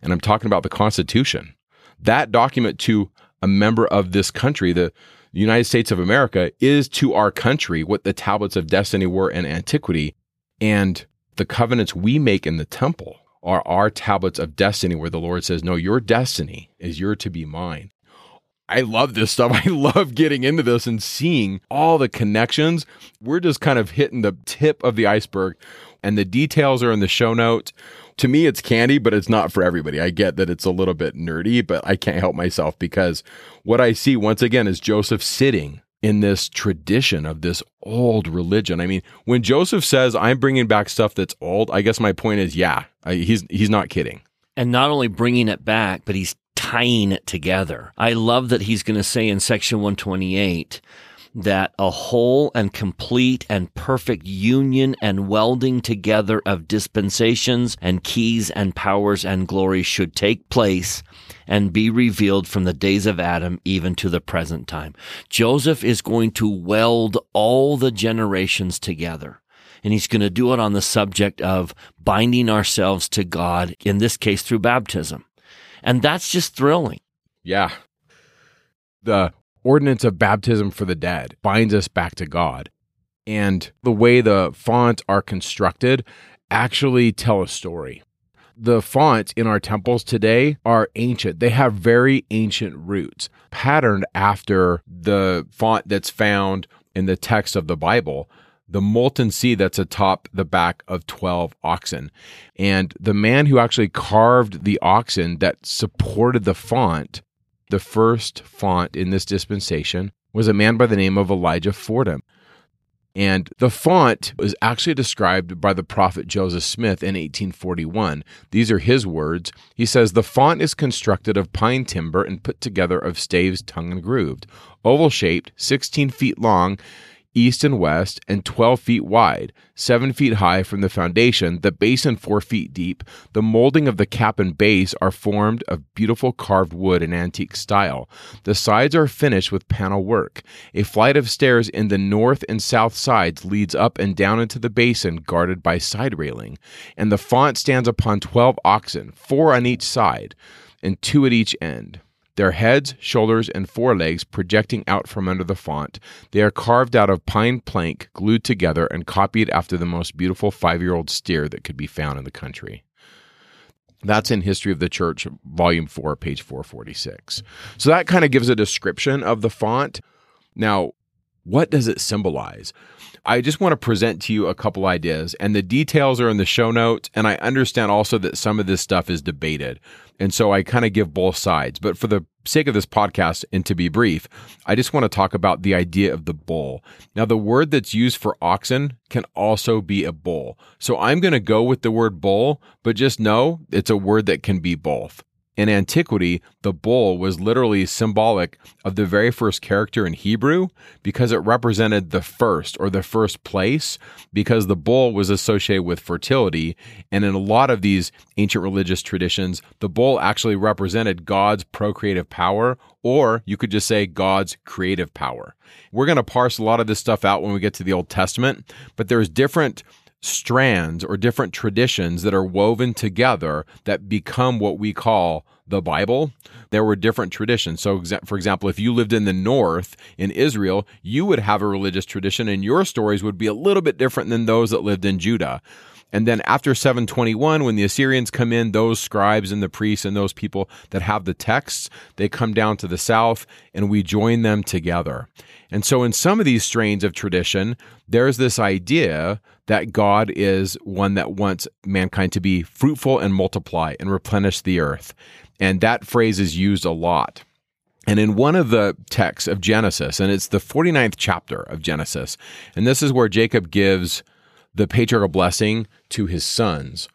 And I'm talking about the Constitution. That document to a member of this country, the United States of America, is to our country what the tablets of destiny were in antiquity. And the covenants we make in the temple are our tablets of destiny where the Lord says, No, your destiny is your to be mine. I love this stuff. *laughs* I love getting into this and seeing all the connections. We're just kind of hitting the tip of the iceberg, and the details are in the show notes. To me, it's candy, but it's not for everybody. I get that it's a little bit nerdy, but I can't help myself because what I see once again is Joseph sitting in this tradition of this old religion. I mean, when Joseph says, I'm bringing back stuff that's old, I guess my point is, yeah, he's, he's not kidding. And not only bringing it back, but he's tying it together. I love that he's going to say in section 128 that a whole and complete and perfect union and welding together of dispensations and keys and powers and glory should take place and be revealed from the days of Adam even to the present time. Joseph is going to weld all the generations together. And he's going to do it on the subject of binding ourselves to God, in this case through baptism. And that's just thrilling. Yeah. The ordinance of baptism for the dead binds us back to God. And the way the fonts are constructed actually tell a story. The fonts in our temples today are ancient. They have very ancient roots, patterned after the font that's found in the text of the Bible the molten sea that's atop the back of 12 oxen. And the man who actually carved the oxen that supported the font, the first font in this dispensation, was a man by the name of Elijah Fordham. And the font was actually described by the prophet Joseph Smith in 1841. These are his words. He says, The font is constructed of pine timber and put together of staves tongue and grooved, oval shaped, 16 feet long east and west, and 12 feet wide, 7 feet high from the foundation, the basin 4 feet deep. The molding of the cap and base are formed of beautiful carved wood in antique style. The sides are finished with panel work. A flight of stairs in the north and south sides leads up and down into the basin, guarded by side railing. And the font stands upon 12 oxen, four on each side, and two at each end their heads, shoulders, and forelegs projecting out from under the font. They are carved out of pine plank, glued together, and copied after the most beautiful five year old steer that could be found in the country. That's in History of the Church, Volume 4, page 446. So that kind of gives a description of the font. Now, what does it symbolize? I just want to present to you a couple ideas, and the details are in the show notes. And I understand also that some of this stuff is debated. And so I kind of give both sides. But for the sake of this podcast and to be brief, I just want to talk about the idea of the bull. Now, the word that's used for oxen can also be a bull. So I'm going to go with the word bull, but just know it's a word that can be both. In antiquity, the bull was literally symbolic of the very first character in Hebrew because it represented the first or the first place, because the bull was associated with fertility. And in a lot of these ancient religious traditions, the bull actually represented God's procreative power, or you could just say God's creative power. We're going to parse a lot of this stuff out when we get to the Old Testament, but there's different strands or different traditions that are woven together that become what we call the Bible. There were different traditions. So, for example, if you lived in the north in Israel, you would have a religious tradition, and your stories would be a little bit different than those that lived in Judah. And then after 721, when the Assyrians come in, those scribes and the priests and those people that have the texts, they come down to the south and we join them together. And so in some of these strains of tradition, there's this idea that God is one that wants mankind to be fruitful and multiply and replenish the earth. And that phrase is used a lot. And in one of the texts of Genesis, and it's the 49th chapter of Genesis, and this is where Jacob gives the patriarchal blessing to his sons.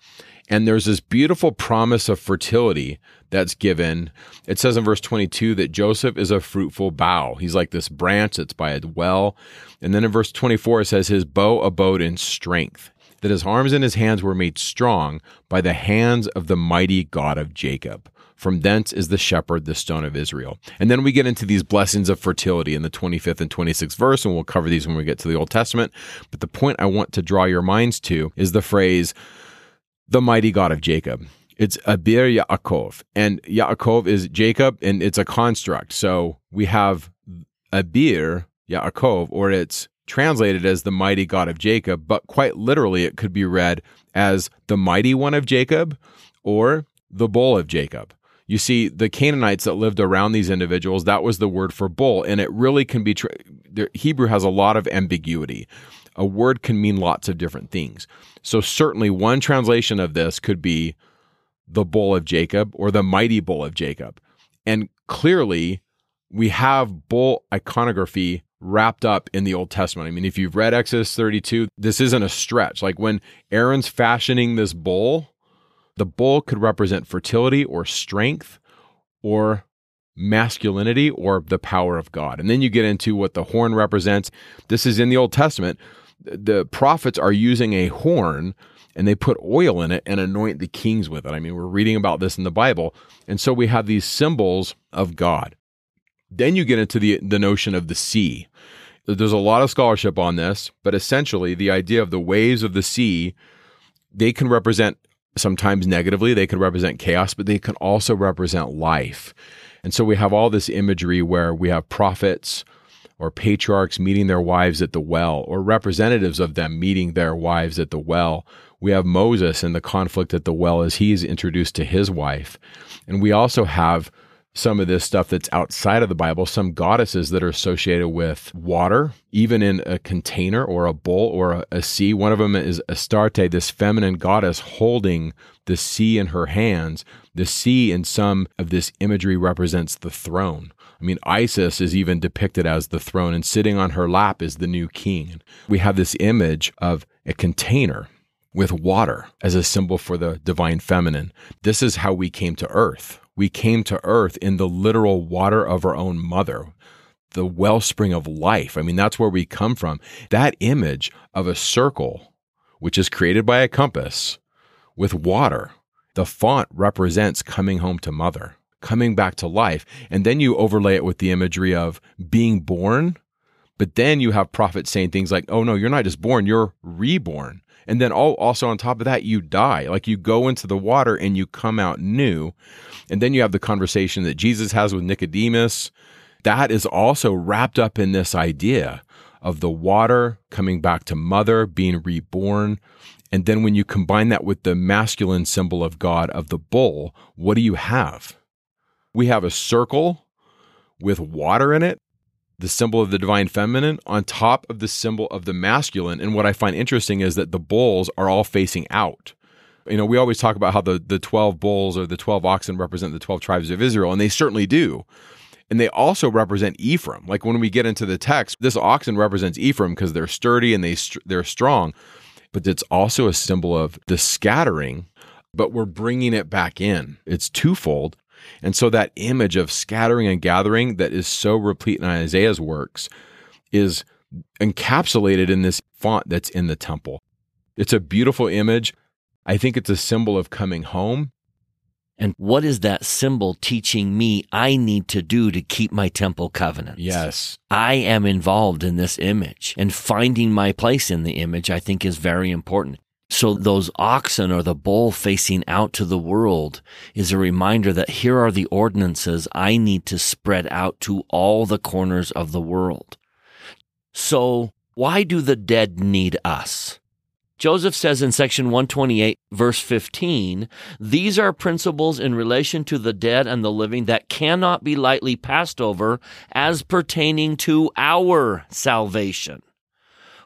And there's this beautiful promise of fertility that's given. It says in verse 22 that Joseph is a fruitful bough. He's like this branch that's by a well. And then in verse 24, it says, His bow abode in strength, that his arms and his hands were made strong by the hands of the mighty God of Jacob. From thence is the shepherd, the stone of Israel. And then we get into these blessings of fertility in the 25th and 26th verse, and we'll cover these when we get to the Old Testament. But the point I want to draw your minds to is the phrase, the mighty God of Jacob. It's Abir Yaakov. And Yaakov is Jacob, and it's a construct. So we have Abir Yaakov, or it's translated as the mighty God of Jacob, but quite literally it could be read as the mighty one of Jacob or the bull of Jacob. You see, the Canaanites that lived around these individuals, that was the word for bull. And it really can be, tra- Hebrew has a lot of ambiguity a word can mean lots of different things. So, certainly, one translation of this could be the bull of Jacob or the mighty bull of Jacob. And clearly, we have bull iconography wrapped up in the Old Testament. I mean, if you've read Exodus 32, this isn't a stretch. Like when Aaron's fashioning this bull, the bull could represent fertility or strength or masculinity or the power of God. And then you get into what the horn represents. This is in the Old Testament the prophets are using a horn and they put oil in it and anoint the kings with it. I mean, we're reading about this in the Bible. And so we have these symbols of God. Then you get into the, the notion of the sea. There's a lot of scholarship on this, but essentially the idea of the waves of the sea, they can represent sometimes negatively, they can represent chaos, but they can also represent life. And so we have all this imagery where we have prophets or patriarchs meeting their wives at the well, or representatives of them meeting their wives at the well. We have Moses and the conflict at the well as he's introduced to his wife. And we also have some of this stuff that's outside of the Bible, some goddesses that are associated with water, even in a container or a bowl or a, a, sea. One of them is Astarte, this feminine goddess holding the sea in her hands. The sea in some of this imagery represents the throne. I mean, Isis is even depicted as the throne, and sitting on her lap is the new king. We have this image of a container with water as a symbol for the divine feminine. This is how we came to earth. We came to earth in the literal water of our own mother, the wellspring of life. I mean, that's where we come from. That image of a circle, which is created by a compass with water, the font represents coming home to mother coming back to life. And then you overlay it with the imagery of being born. But then you have prophets saying things like, oh no, you're not just born, you're reborn. And then also on top of that, you die. Like you go into the water and you come out new. And then you have the conversation that Jesus has with Nicodemus. That is also wrapped up in this idea of the water coming back to mother, being reborn. And then when you combine that with the masculine symbol of God of the bull, what do you have? We have a circle with water in it, the symbol of the divine feminine, on top of the symbol of the masculine. And what I find interesting is that the bulls are all facing out. You know, we always talk about how the, the 12 bulls or the 12 oxen represent the 12 tribes of Israel, and they certainly do. And they also represent Ephraim. Like when we get into the text, this oxen represents Ephraim because they're sturdy and they they're strong. But it's also a symbol of the scattering, but we're bringing it back in. It's twofold. And so that image of scattering and gathering that is so replete in Isaiah's works is encapsulated in this font that's in the temple. It's a beautiful image. I think it's a symbol of coming home. And what is that symbol teaching me I need to do to keep my temple covenant? Yes. I am involved in this image and finding my place in the image, I think is very important. So those oxen or the bull facing out to the world is a reminder that here are the ordinances I need to spread out to all the corners of the world. So why do the dead need us? Joseph says in section 128, verse 15, these are principles in relation to the dead and the living that cannot be lightly passed over as pertaining to our salvation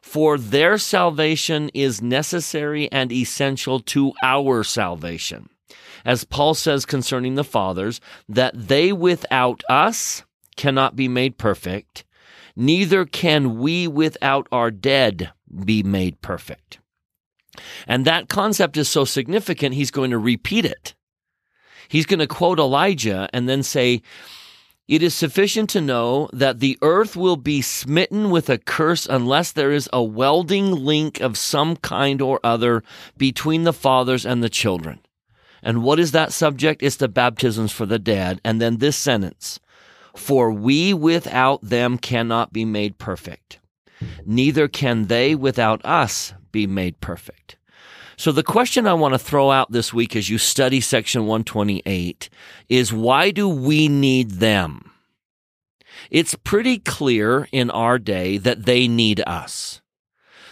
for their salvation is necessary and essential to our salvation. As Paul says concerning the fathers, that they without us cannot be made perfect, neither can we without our dead be made perfect. And that concept is so significant, he's going to repeat it. He's going to quote Elijah and then say, it is sufficient to know that the earth will be smitten with a curse unless there is a welding link of some kind or other between the fathers and the children. And what is that subject? It's the baptisms for the dead. And then this sentence For we without them cannot be made perfect, neither can they without us be made perfect. So the question I want to throw out this week as you study section 128 is why do we need them? It's pretty clear in our day that they need us.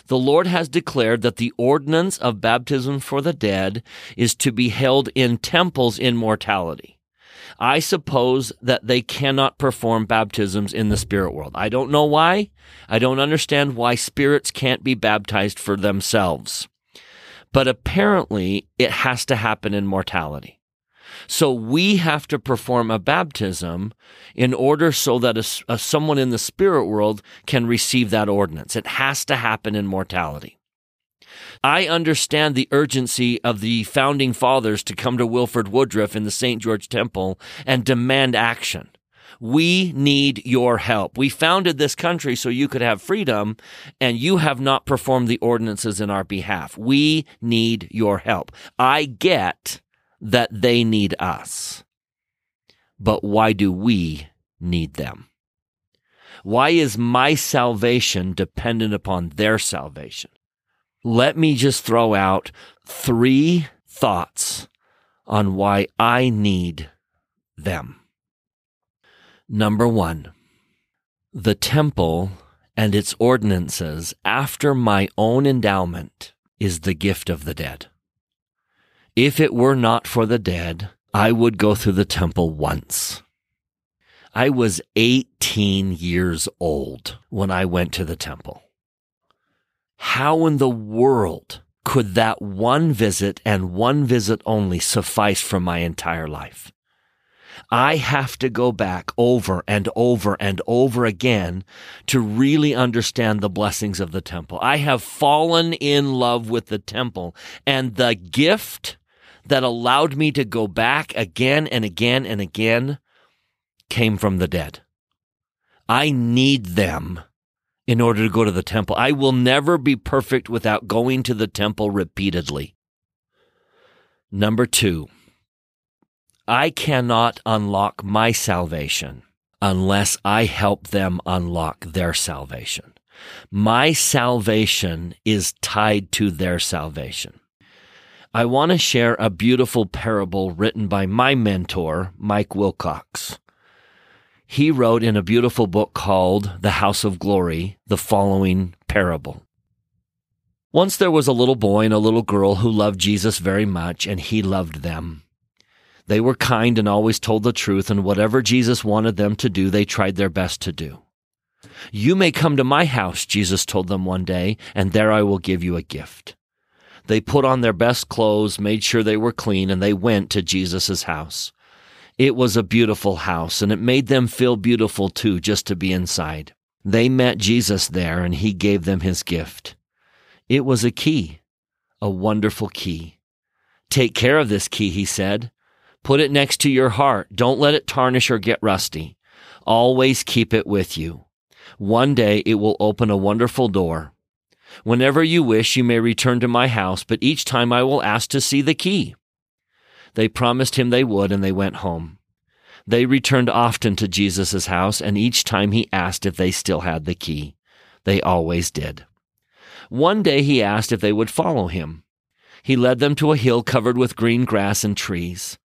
The Lord has declared that the ordinance of baptism for the dead is to be held in temples in mortality. I suppose that they cannot perform baptisms in the spirit world. I don't know why. I don't understand why spirits can't be baptized for themselves. But apparently it has to happen in mortality. So we have to perform a baptism in order so that a, a, someone in the spirit world can receive that ordinance. It has to happen in mortality. I understand the urgency of the founding fathers to come to Wilford Woodruff in the St. George Temple and demand action. We need your help. We founded this country so you could have freedom, and you have not performed the ordinances in our behalf. We need your help. I get that they need us, but why do we need them? Why is my salvation dependent upon their salvation? Let me just throw out three thoughts on why I need them. Number one, the temple and its ordinances after my own endowment is the gift of the dead. If it were not for the dead, I would go through the temple once. I was 18 years old when I went to the temple. How in the world could that one visit and one visit only suffice for my entire life? I have to go back over and over and over again to really understand the blessings of the temple. I have fallen in love with the temple and the gift that allowed me to go back again and again and again came from the dead. I need them in order to go to the temple. I will never be perfect without going to the temple repeatedly. Number two, I cannot unlock my salvation unless I help them unlock their salvation. My salvation is tied to their salvation. I want to share a beautiful parable written by my mentor, Mike Wilcox. He wrote in a beautiful book called The House of Glory the following parable. Once there was a little boy and a little girl who loved Jesus very much, and he loved them. They were kind and always told the truth, and whatever Jesus wanted them to do, they tried their best to do. You may come to my house, Jesus told them one day, and there I will give you a gift. They put on their best clothes, made sure they were clean, and they went to Jesus' house. It was a beautiful house, and it made them feel beautiful too, just to be inside. They met Jesus there, and he gave them his gift. It was a key, a wonderful key. Take care of this key, he said. Put it next to your heart. Don't let it tarnish or get rusty. Always keep it with you. One day it will open a wonderful door. Whenever you wish, you may return to my house, but each time I will ask to see the key. They promised him they would, and they went home. They returned often to Jesus' house, and each time he asked if they still had the key. They always did. One day he asked if they would follow him. He led them to a hill covered with green grass and trees.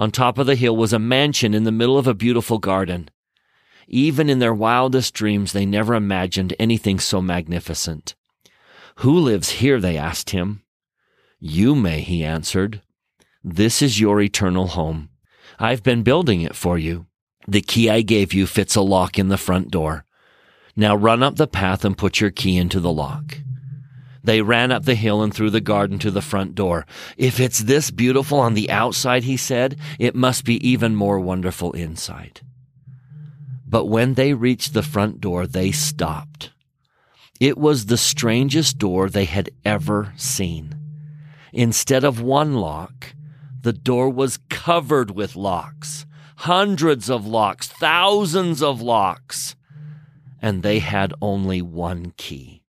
On top of the hill was a mansion in the middle of a beautiful garden. Even in their wildest dreams, they never imagined anything so magnificent. Who lives here? They asked him. You may, he answered. This is your eternal home. I've been building it for you. The key I gave you fits a lock in the front door. Now run up the path and put your key into the lock. They ran up the hill and through the garden to the front door. If it's this beautiful on the outside, he said, it must be even more wonderful inside. But when they reached the front door, they stopped. It was the strangest door they had ever seen. Instead of one lock, the door was covered with locks. Hundreds of locks, thousands of locks. And they had only one key.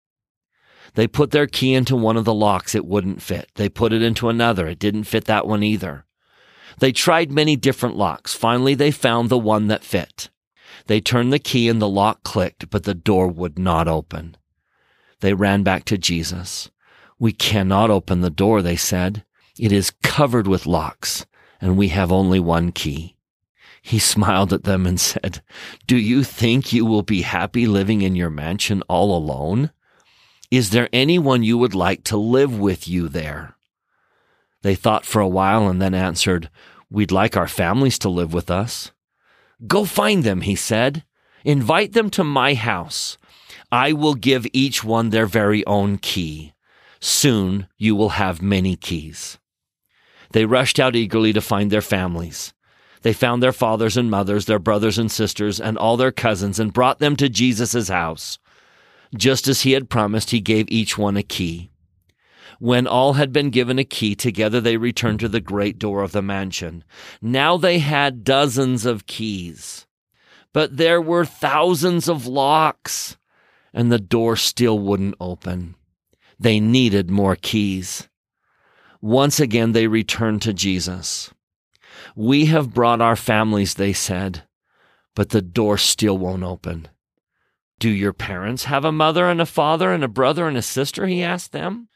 They put their key into one of the locks. It wouldn't fit. They put it into another. It didn't fit that one either. They tried many different locks. Finally, they found the one that fit. They turned the key and the lock clicked, but the door would not open. They ran back to Jesus. We cannot open the door, they said. It is covered with locks, and we have only one key. He *laughs* smiled at them and said, Do you think you will be happy living in your mansion all alone? Is there anyone you would like to live with you there? They thought for a while and then answered, We'd like our families to live with us. Go find them, he said. Invite them to my house. I will give each one their very own key. Soon you will have many keys. They rushed out eagerly to find their families. They found their fathers and mothers, their brothers and sisters, and all their cousins, and brought them to Jesus' house. Just as he had promised, he gave each one a key. When all had been given a key, together they returned to the great door of the mansion. Now they had dozens of keys. but there were thousands of locks, and the door still wouldn't open. They needed more keys. Once again, they returned to Jesus. We have brought our families, they said, but the door still won't open. Do your parents have a mother and a father and a brother and a sister? He asked them.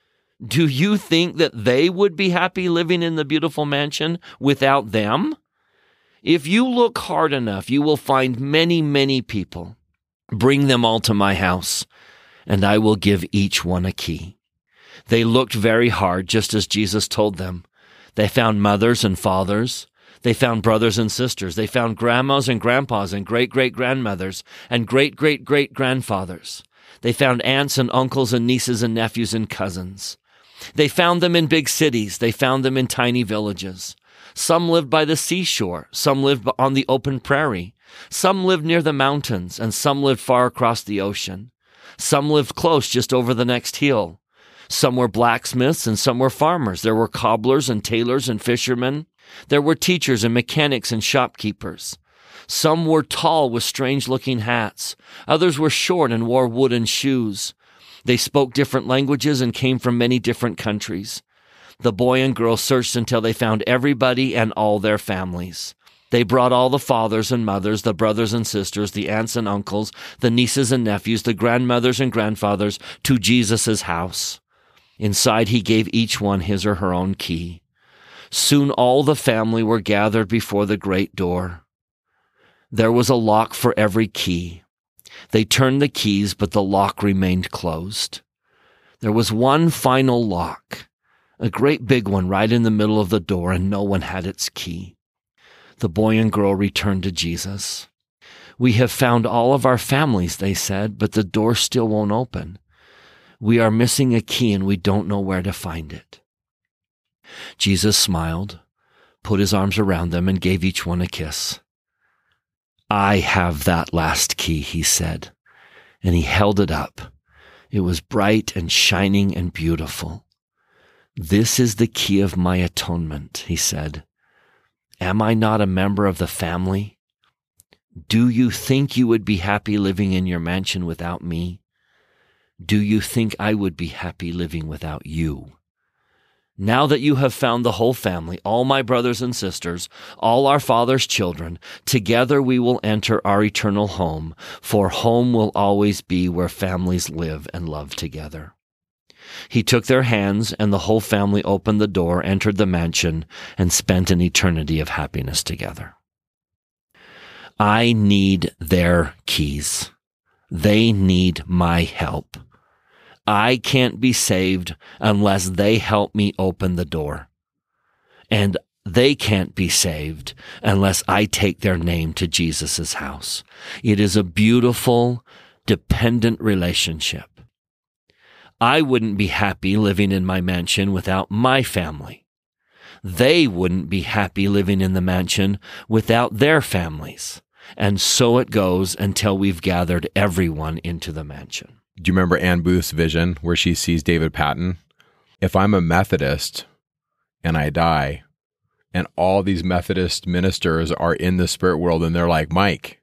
Do you think that they would be happy living in the beautiful mansion without them? If you look hard enough, you will find many, many people. Bring them all to my house, and I will give each one a key. They looked very hard, just as Jesus told them. They found mothers and fathers. They found brothers and sisters. They found grandmas and grandpas and great great grandmothers and great great great grandfathers. They found aunts and uncles and nieces and nephews and cousins. They found them in big cities. They found them in tiny villages. Some lived by the seashore. Some lived on the open prairie. Some lived near the mountains and some lived far across the ocean. Some lived close just over the next hill. Some were blacksmiths and some were farmers. There were cobblers and tailors and fishermen. There were teachers and mechanics and shopkeepers. Some were tall with strange looking hats. Others were short and wore wooden shoes. They spoke different languages and came from many different countries. The boy and girl searched until they found everybody and all their families. They brought all the fathers and mothers, the brothers and sisters, the aunts and uncles, the nieces and nephews, the grandmothers and grandfathers to Jesus' house. Inside he gave each one his or her own key. Soon all the family were gathered before the great door. There was a lock for every key. They turned the keys, but the lock remained closed. There was one final lock, a great big one right in the middle of the door, and no one had its key. The boy and girl returned to Jesus. We have found all of our families, they said, but the door still won't open. We are missing a key and we don't know where to find it. Jesus smiled, put his arms around them, and gave each one a kiss. I have that last key, he said, and he held it up. It was bright and shining and beautiful. This is the key of my atonement, he said. Am I not a member of the family? Do you think you would be happy living in your mansion without me? Do you think I would be happy living without you? Now that you have found the whole family, all my brothers and sisters, all our father's children, together we will enter our eternal home, for home will always be where families live and love together. He took their hands, and the whole family opened the door, entered the mansion, and spent an eternity of happiness together. I need their keys. They need my help. I can't be saved unless they help me open the door. And they can't be saved unless I take their name to Jesus' house. It is a beautiful, dependent relationship. I wouldn't be happy living in my mansion without my family. They wouldn't be happy living in the mansion without their families. And so it goes until we've gathered everyone into the mansion. Do you remember Ann Booth's vision where she sees David Patten? If I'm a Methodist and I die, and all these Methodist ministers are in the spirit world and they're like, Mike,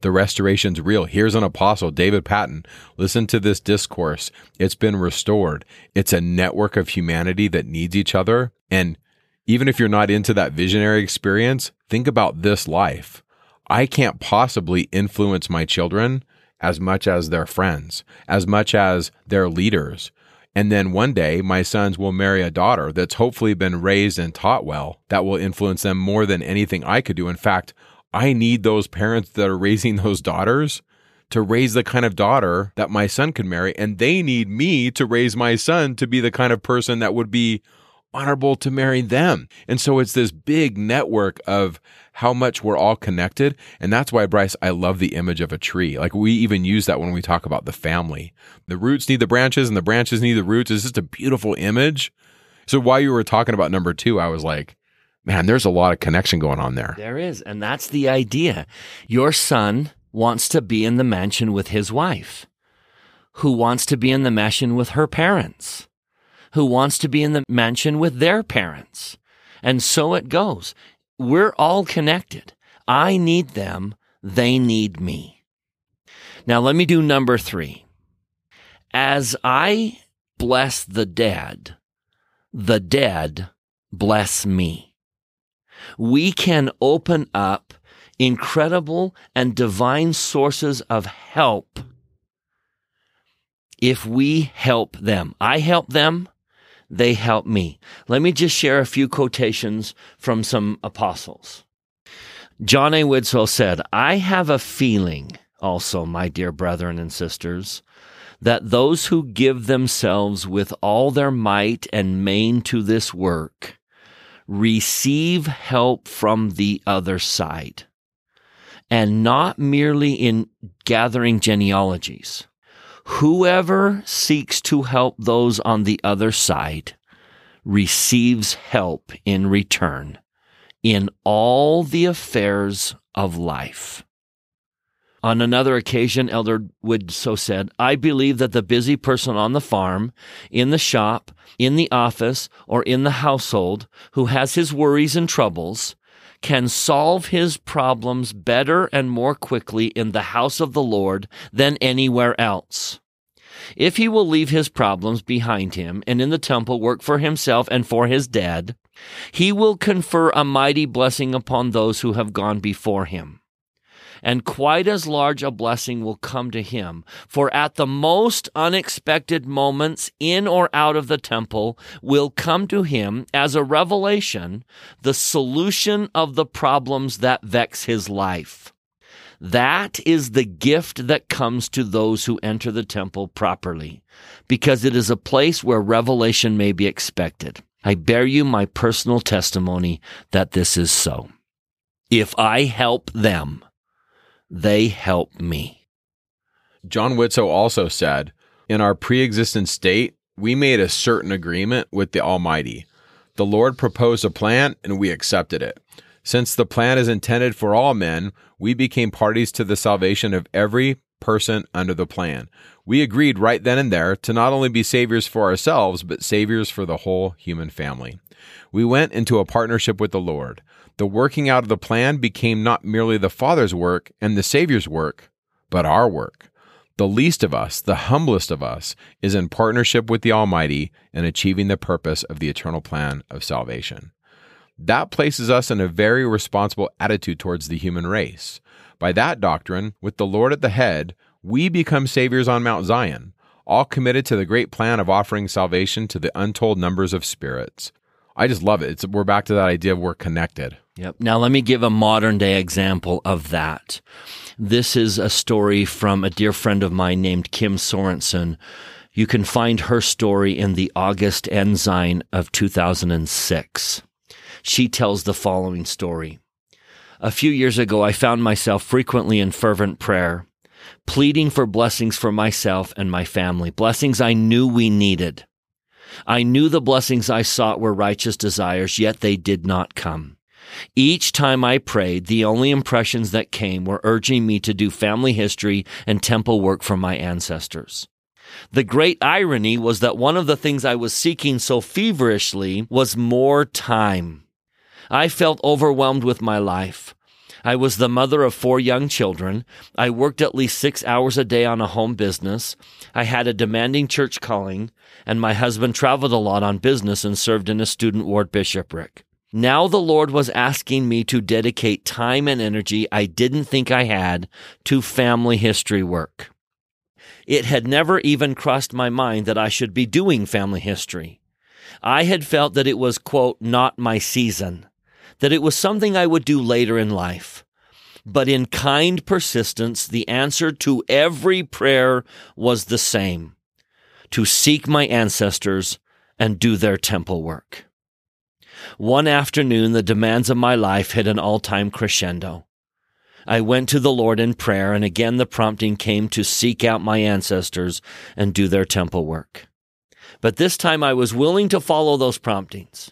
the restoration's real. Here's an apostle, David Patten. Listen to this discourse. It's been restored. It's a network of humanity that needs each other. And even if you're not into that visionary experience, think about this life. I can't possibly influence my children as much as their friends, as much as their leaders. And then one day, my sons will marry a daughter that's hopefully been raised and taught well, that will influence them more than anything I could do. In fact, I need those parents that are raising *laughs* those daughters to raise the kind of daughter that my son could marry. And they need me to raise my son to be the kind of person that would be honorable to marry them. And so it's this big network of how much we're all connected. And that's why, Bryce, I love the image of a tree. Like we even use that when we talk about the family. The roots need the branches and the branches need the roots. It's just a beautiful image. So while you were talking about number two, I was like, man, there's a lot of connection going on there. There is. And that's the idea. Your son wants to be in the mansion with his wife, who wants to be in the mansion with her parents, who wants to be in the mansion with their parents. And so it goes. We're all connected. I need them. They need me. Now let me do number three. As I bless the dead, the dead bless me. We can open up incredible and divine sources of help if we help them. I help them, they help me. Let me just share a few quotations from some apostles. John A. Widtsoe said, I have a feeling also, my dear brethren and sisters, that those who give themselves with all their might and main to this work receive help from the other side, and not merely in gathering genealogies Whoever seeks to help those on the other side receives help in return in all the affairs of life. On another occasion, Elder Widtsoe said, I believe that the busy person on the farm, in the shop, in the office, or in the household who has his worries and troubles can solve his problems better and more quickly in the house of the Lord than anywhere else. If he will leave his problems behind him and in the temple work for himself and for his dead, he will confer a mighty blessing upon those who have gone before him. And quite as large a blessing will come to him, for at the most unexpected moments in or out of the temple will come to him as a revelation the solution of the problems that vex his life. That is the gift that comes to those who enter the temple properly, because it is a place where revelation may be expected. I bear you my personal testimony that this is so. If I help them, they help me. John Widtsoe also said, In our pre existent state, we made a certain agreement with the Almighty. The Lord proposed a plan and we accepted it. Since the plan is intended for all men, we became parties to the salvation of every person under the plan. We agreed right then and there to not only be saviors for ourselves, but saviors for the whole human family. We went into a partnership with the Lord. The working out of the plan became not merely the Father's work and the Savior's work, but our work. The least of us, the humblest of us, is in partnership with the Almighty in achieving the purpose of the eternal plan of salvation. That places us in a very responsible attitude towards the human race. By that doctrine, with the Lord at the head, we become saviors on Mount Zion, all committed to the great plan of offering salvation to the untold numbers of spirits. I just love it. It's, we're back to that idea of we're connected. Yep. Now, let me give a modern day example of that. This is a story from a dear friend of mine named Kim Sorensen. You can find her story in the August Ensign of 2006 she tells the following story. A few years ago, I found myself frequently in fervent prayer, pleading for blessings for myself and my family, blessings I knew we needed. I knew the blessings I sought were righteous desires, yet they did not come. Each time I prayed, the only impressions that came were urging me to do family history and temple work for my ancestors. The great irony was that one of the things I was seeking so feverishly was more time. I felt overwhelmed with my life. I was the mother of four young children. I worked at least six hours a day on a home business. I had a demanding church calling, and my husband traveled a lot on business and served in a student ward bishopric. Now the Lord was asking me to dedicate time and energy I didn't think I had to family history work. It had never even crossed my mind that I should be doing family history. I had felt that it was, quote, not my season that it was something I would do later in life. But in kind persistence, the answer to every prayer was the same to seek my ancestors and do their temple work. One afternoon, the demands of my life hit an all time crescendo. I went to the Lord in prayer, and again the prompting came to seek out my ancestors and do their temple work. But this time I was willing to follow those promptings.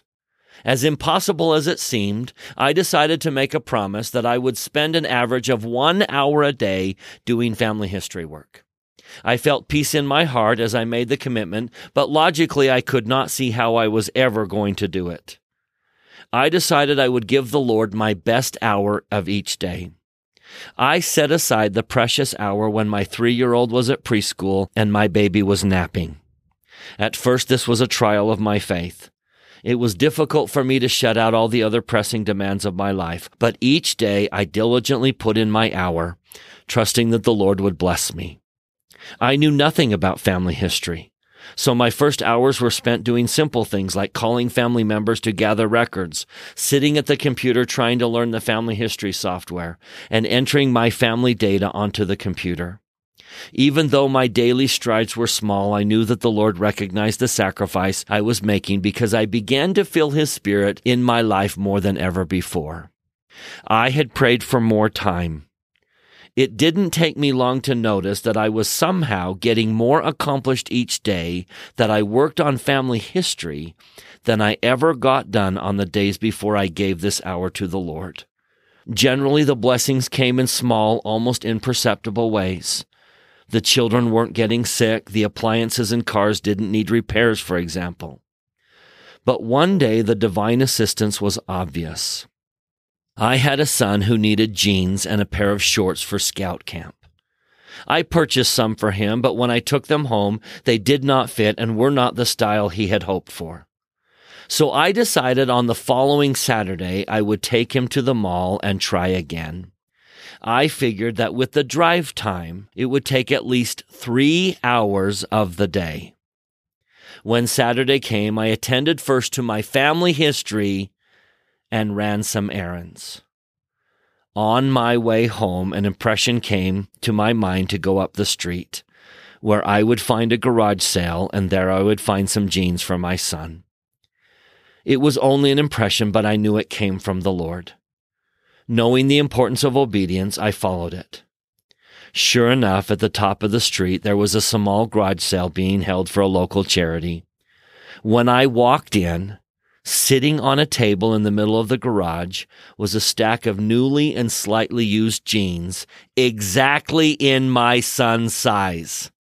As impossible as it seemed, I decided to make a promise that I would spend an average of one hour a day doing family history work. I felt peace in my heart as I made the commitment, but logically I could not see how I was ever going to do it. I decided I would give the Lord my best hour of each day. I set aside the precious hour when my three year old was at preschool and my baby was napping. At first, this was a trial of my faith. It was difficult for me to shut out all the other pressing demands of my life, but each day I diligently put in my hour, trusting that the Lord would bless me. I knew nothing about family history. So my first hours were spent doing simple things like calling family members to gather records, sitting at the computer trying to learn the family history software, and entering my family data onto the computer. Even though my daily strides were small, I knew that the Lord recognized the sacrifice I was making because I began to feel His Spirit in my life more than ever before. I had prayed for more time. It didn't take me long to notice that I was somehow getting more accomplished each day that I worked on family history than I ever got done on the days before I gave this hour to the Lord. Generally, the blessings came in small, almost imperceptible ways. The children weren't getting sick. The appliances and cars didn't need repairs, for example. But one day the divine assistance was obvious. I had a son who needed jeans and a pair of shorts for scout camp. I purchased some for him, but when I took them home, they did not fit and were not the style he had hoped for. So I decided on the following Saturday I would take him to the mall and try again. I figured that with the drive time, it would take at least three hours of the day. When Saturday came, I attended first to my family history and ran some errands. On my way home, an impression came to my mind to go up the street, where I would find a garage sale, and there I would find some jeans for my son. It was only an impression, but I knew it came from the Lord. Knowing the importance of obedience, I followed it. Sure enough, at the top of the street, there was a small garage sale being held for a local charity. When I walked in, sitting on a table in the middle of the garage was a stack of newly and slightly used jeans, exactly in my son's size.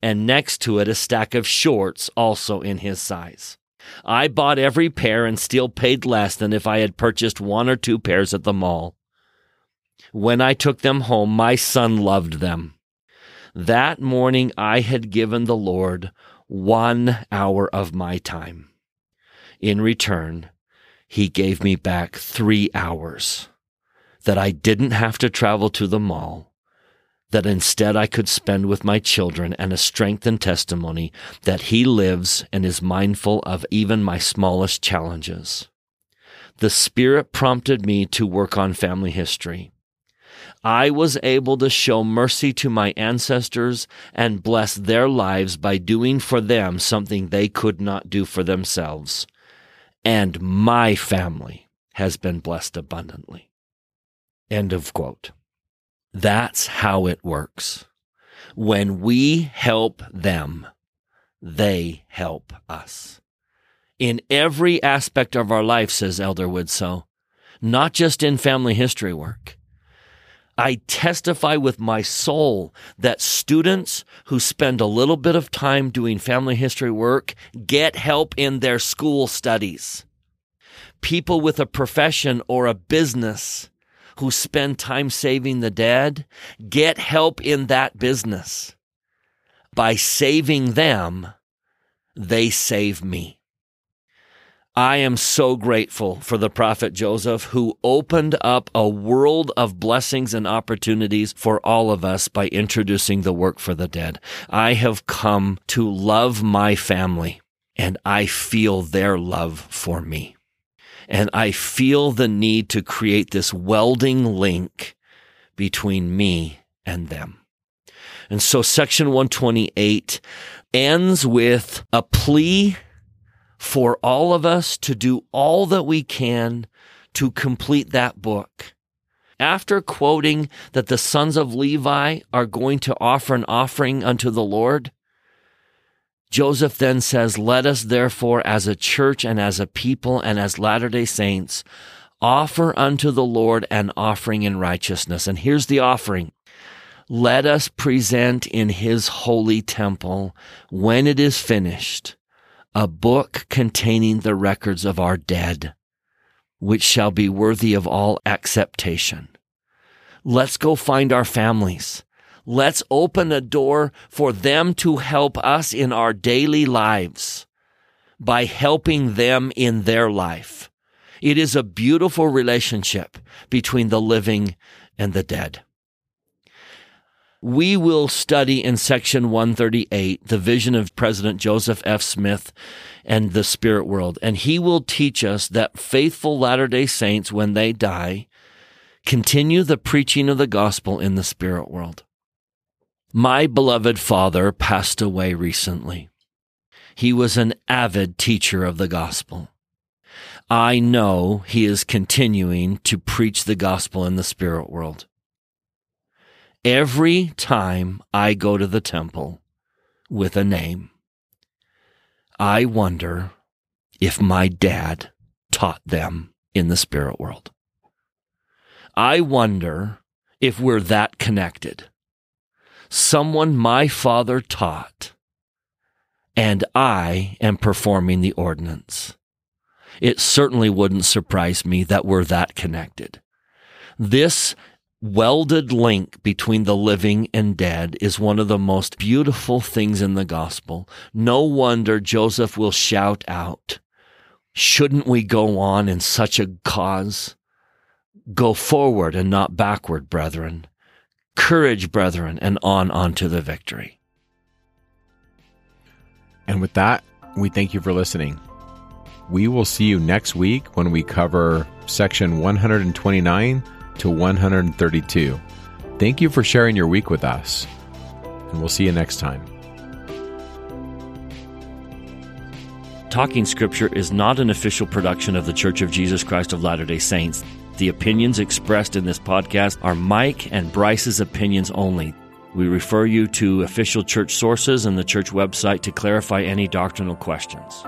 And next to it, a stack of shorts, also in his size. I bought every pair and still paid less than if I had purchased one or two pairs at the mall. When I took them home, my son loved them. That morning, I had given the Lord one hour of my time. In return, he gave me back three hours that I didn't have to travel to the mall that instead I could spend with my children and a strength and testimony that He lives and is mindful of even my smallest challenges. The Spirit prompted me to work on family history. I was able to show mercy to my ancestors and bless their lives by doing for them something they could not do for themselves. And my family has been blessed abundantly. End of quote. That's how it works. When we help them, they help us. In every aspect of our life, says Elder Widtsoe, not just in family history work. I testify with my soul that students who spend a little bit of time doing family history work get help in their school studies. People with a profession or a business who spend time saving the dead get help in that business. By saving them, they save me. I am so grateful for the prophet Joseph who opened up a world of blessings and opportunities for all of us by introducing the work for the dead. I have come to love my family and I feel their love for me. And I feel the need to create this welding link between me and them. And so section 128 ends with a plea for all of us to do all that we can to complete that book. After quoting that the sons of Levi are going to offer an offering unto the Lord, Joseph then says, Let us therefore, as a church and as a people and as Latter day Saints, offer unto the Lord an offering in righteousness. And here's the offering. Let us present in his holy temple, when it is finished, a book containing the records of our dead, which shall be worthy of all acceptation Let's go find our families. Let's open a door for them to help us in our daily lives by helping them in their life. It is a beautiful relationship between the living and the dead. We will study in section 138 the vision of President Joseph F. Smith and the spirit world. And he will teach us that faithful Latter day Saints, when they die, continue the preaching of the gospel in the spirit world. My beloved father passed away recently. He was an avid teacher of the gospel. I know he is continuing to preach the gospel in the spirit world. Every time I go to the temple with a name, I wonder if my dad taught them in the spirit world. I wonder if we're that connected. Someone my father taught, and I am performing the ordinance. It certainly wouldn't surprise me that we're that connected. This welded link between the living and dead is one of the most beautiful things in the gospel. No wonder Joseph will shout out, Shouldn't we go on in such a cause? Go forward and not backward, brethren. Courage, brethren, and on unto the victory. And with that, we thank you for listening. We will see you next week when we cover section 129 to 132. Thank you for sharing your week with us, and we'll see you next time. Talking Scripture is not an official production of The Church of Jesus Christ of Latter day Saints. The opinions expressed in this podcast are Mike and Bryce's opinions only. We refer you to official church sources and the church website to clarify any doctrinal questions.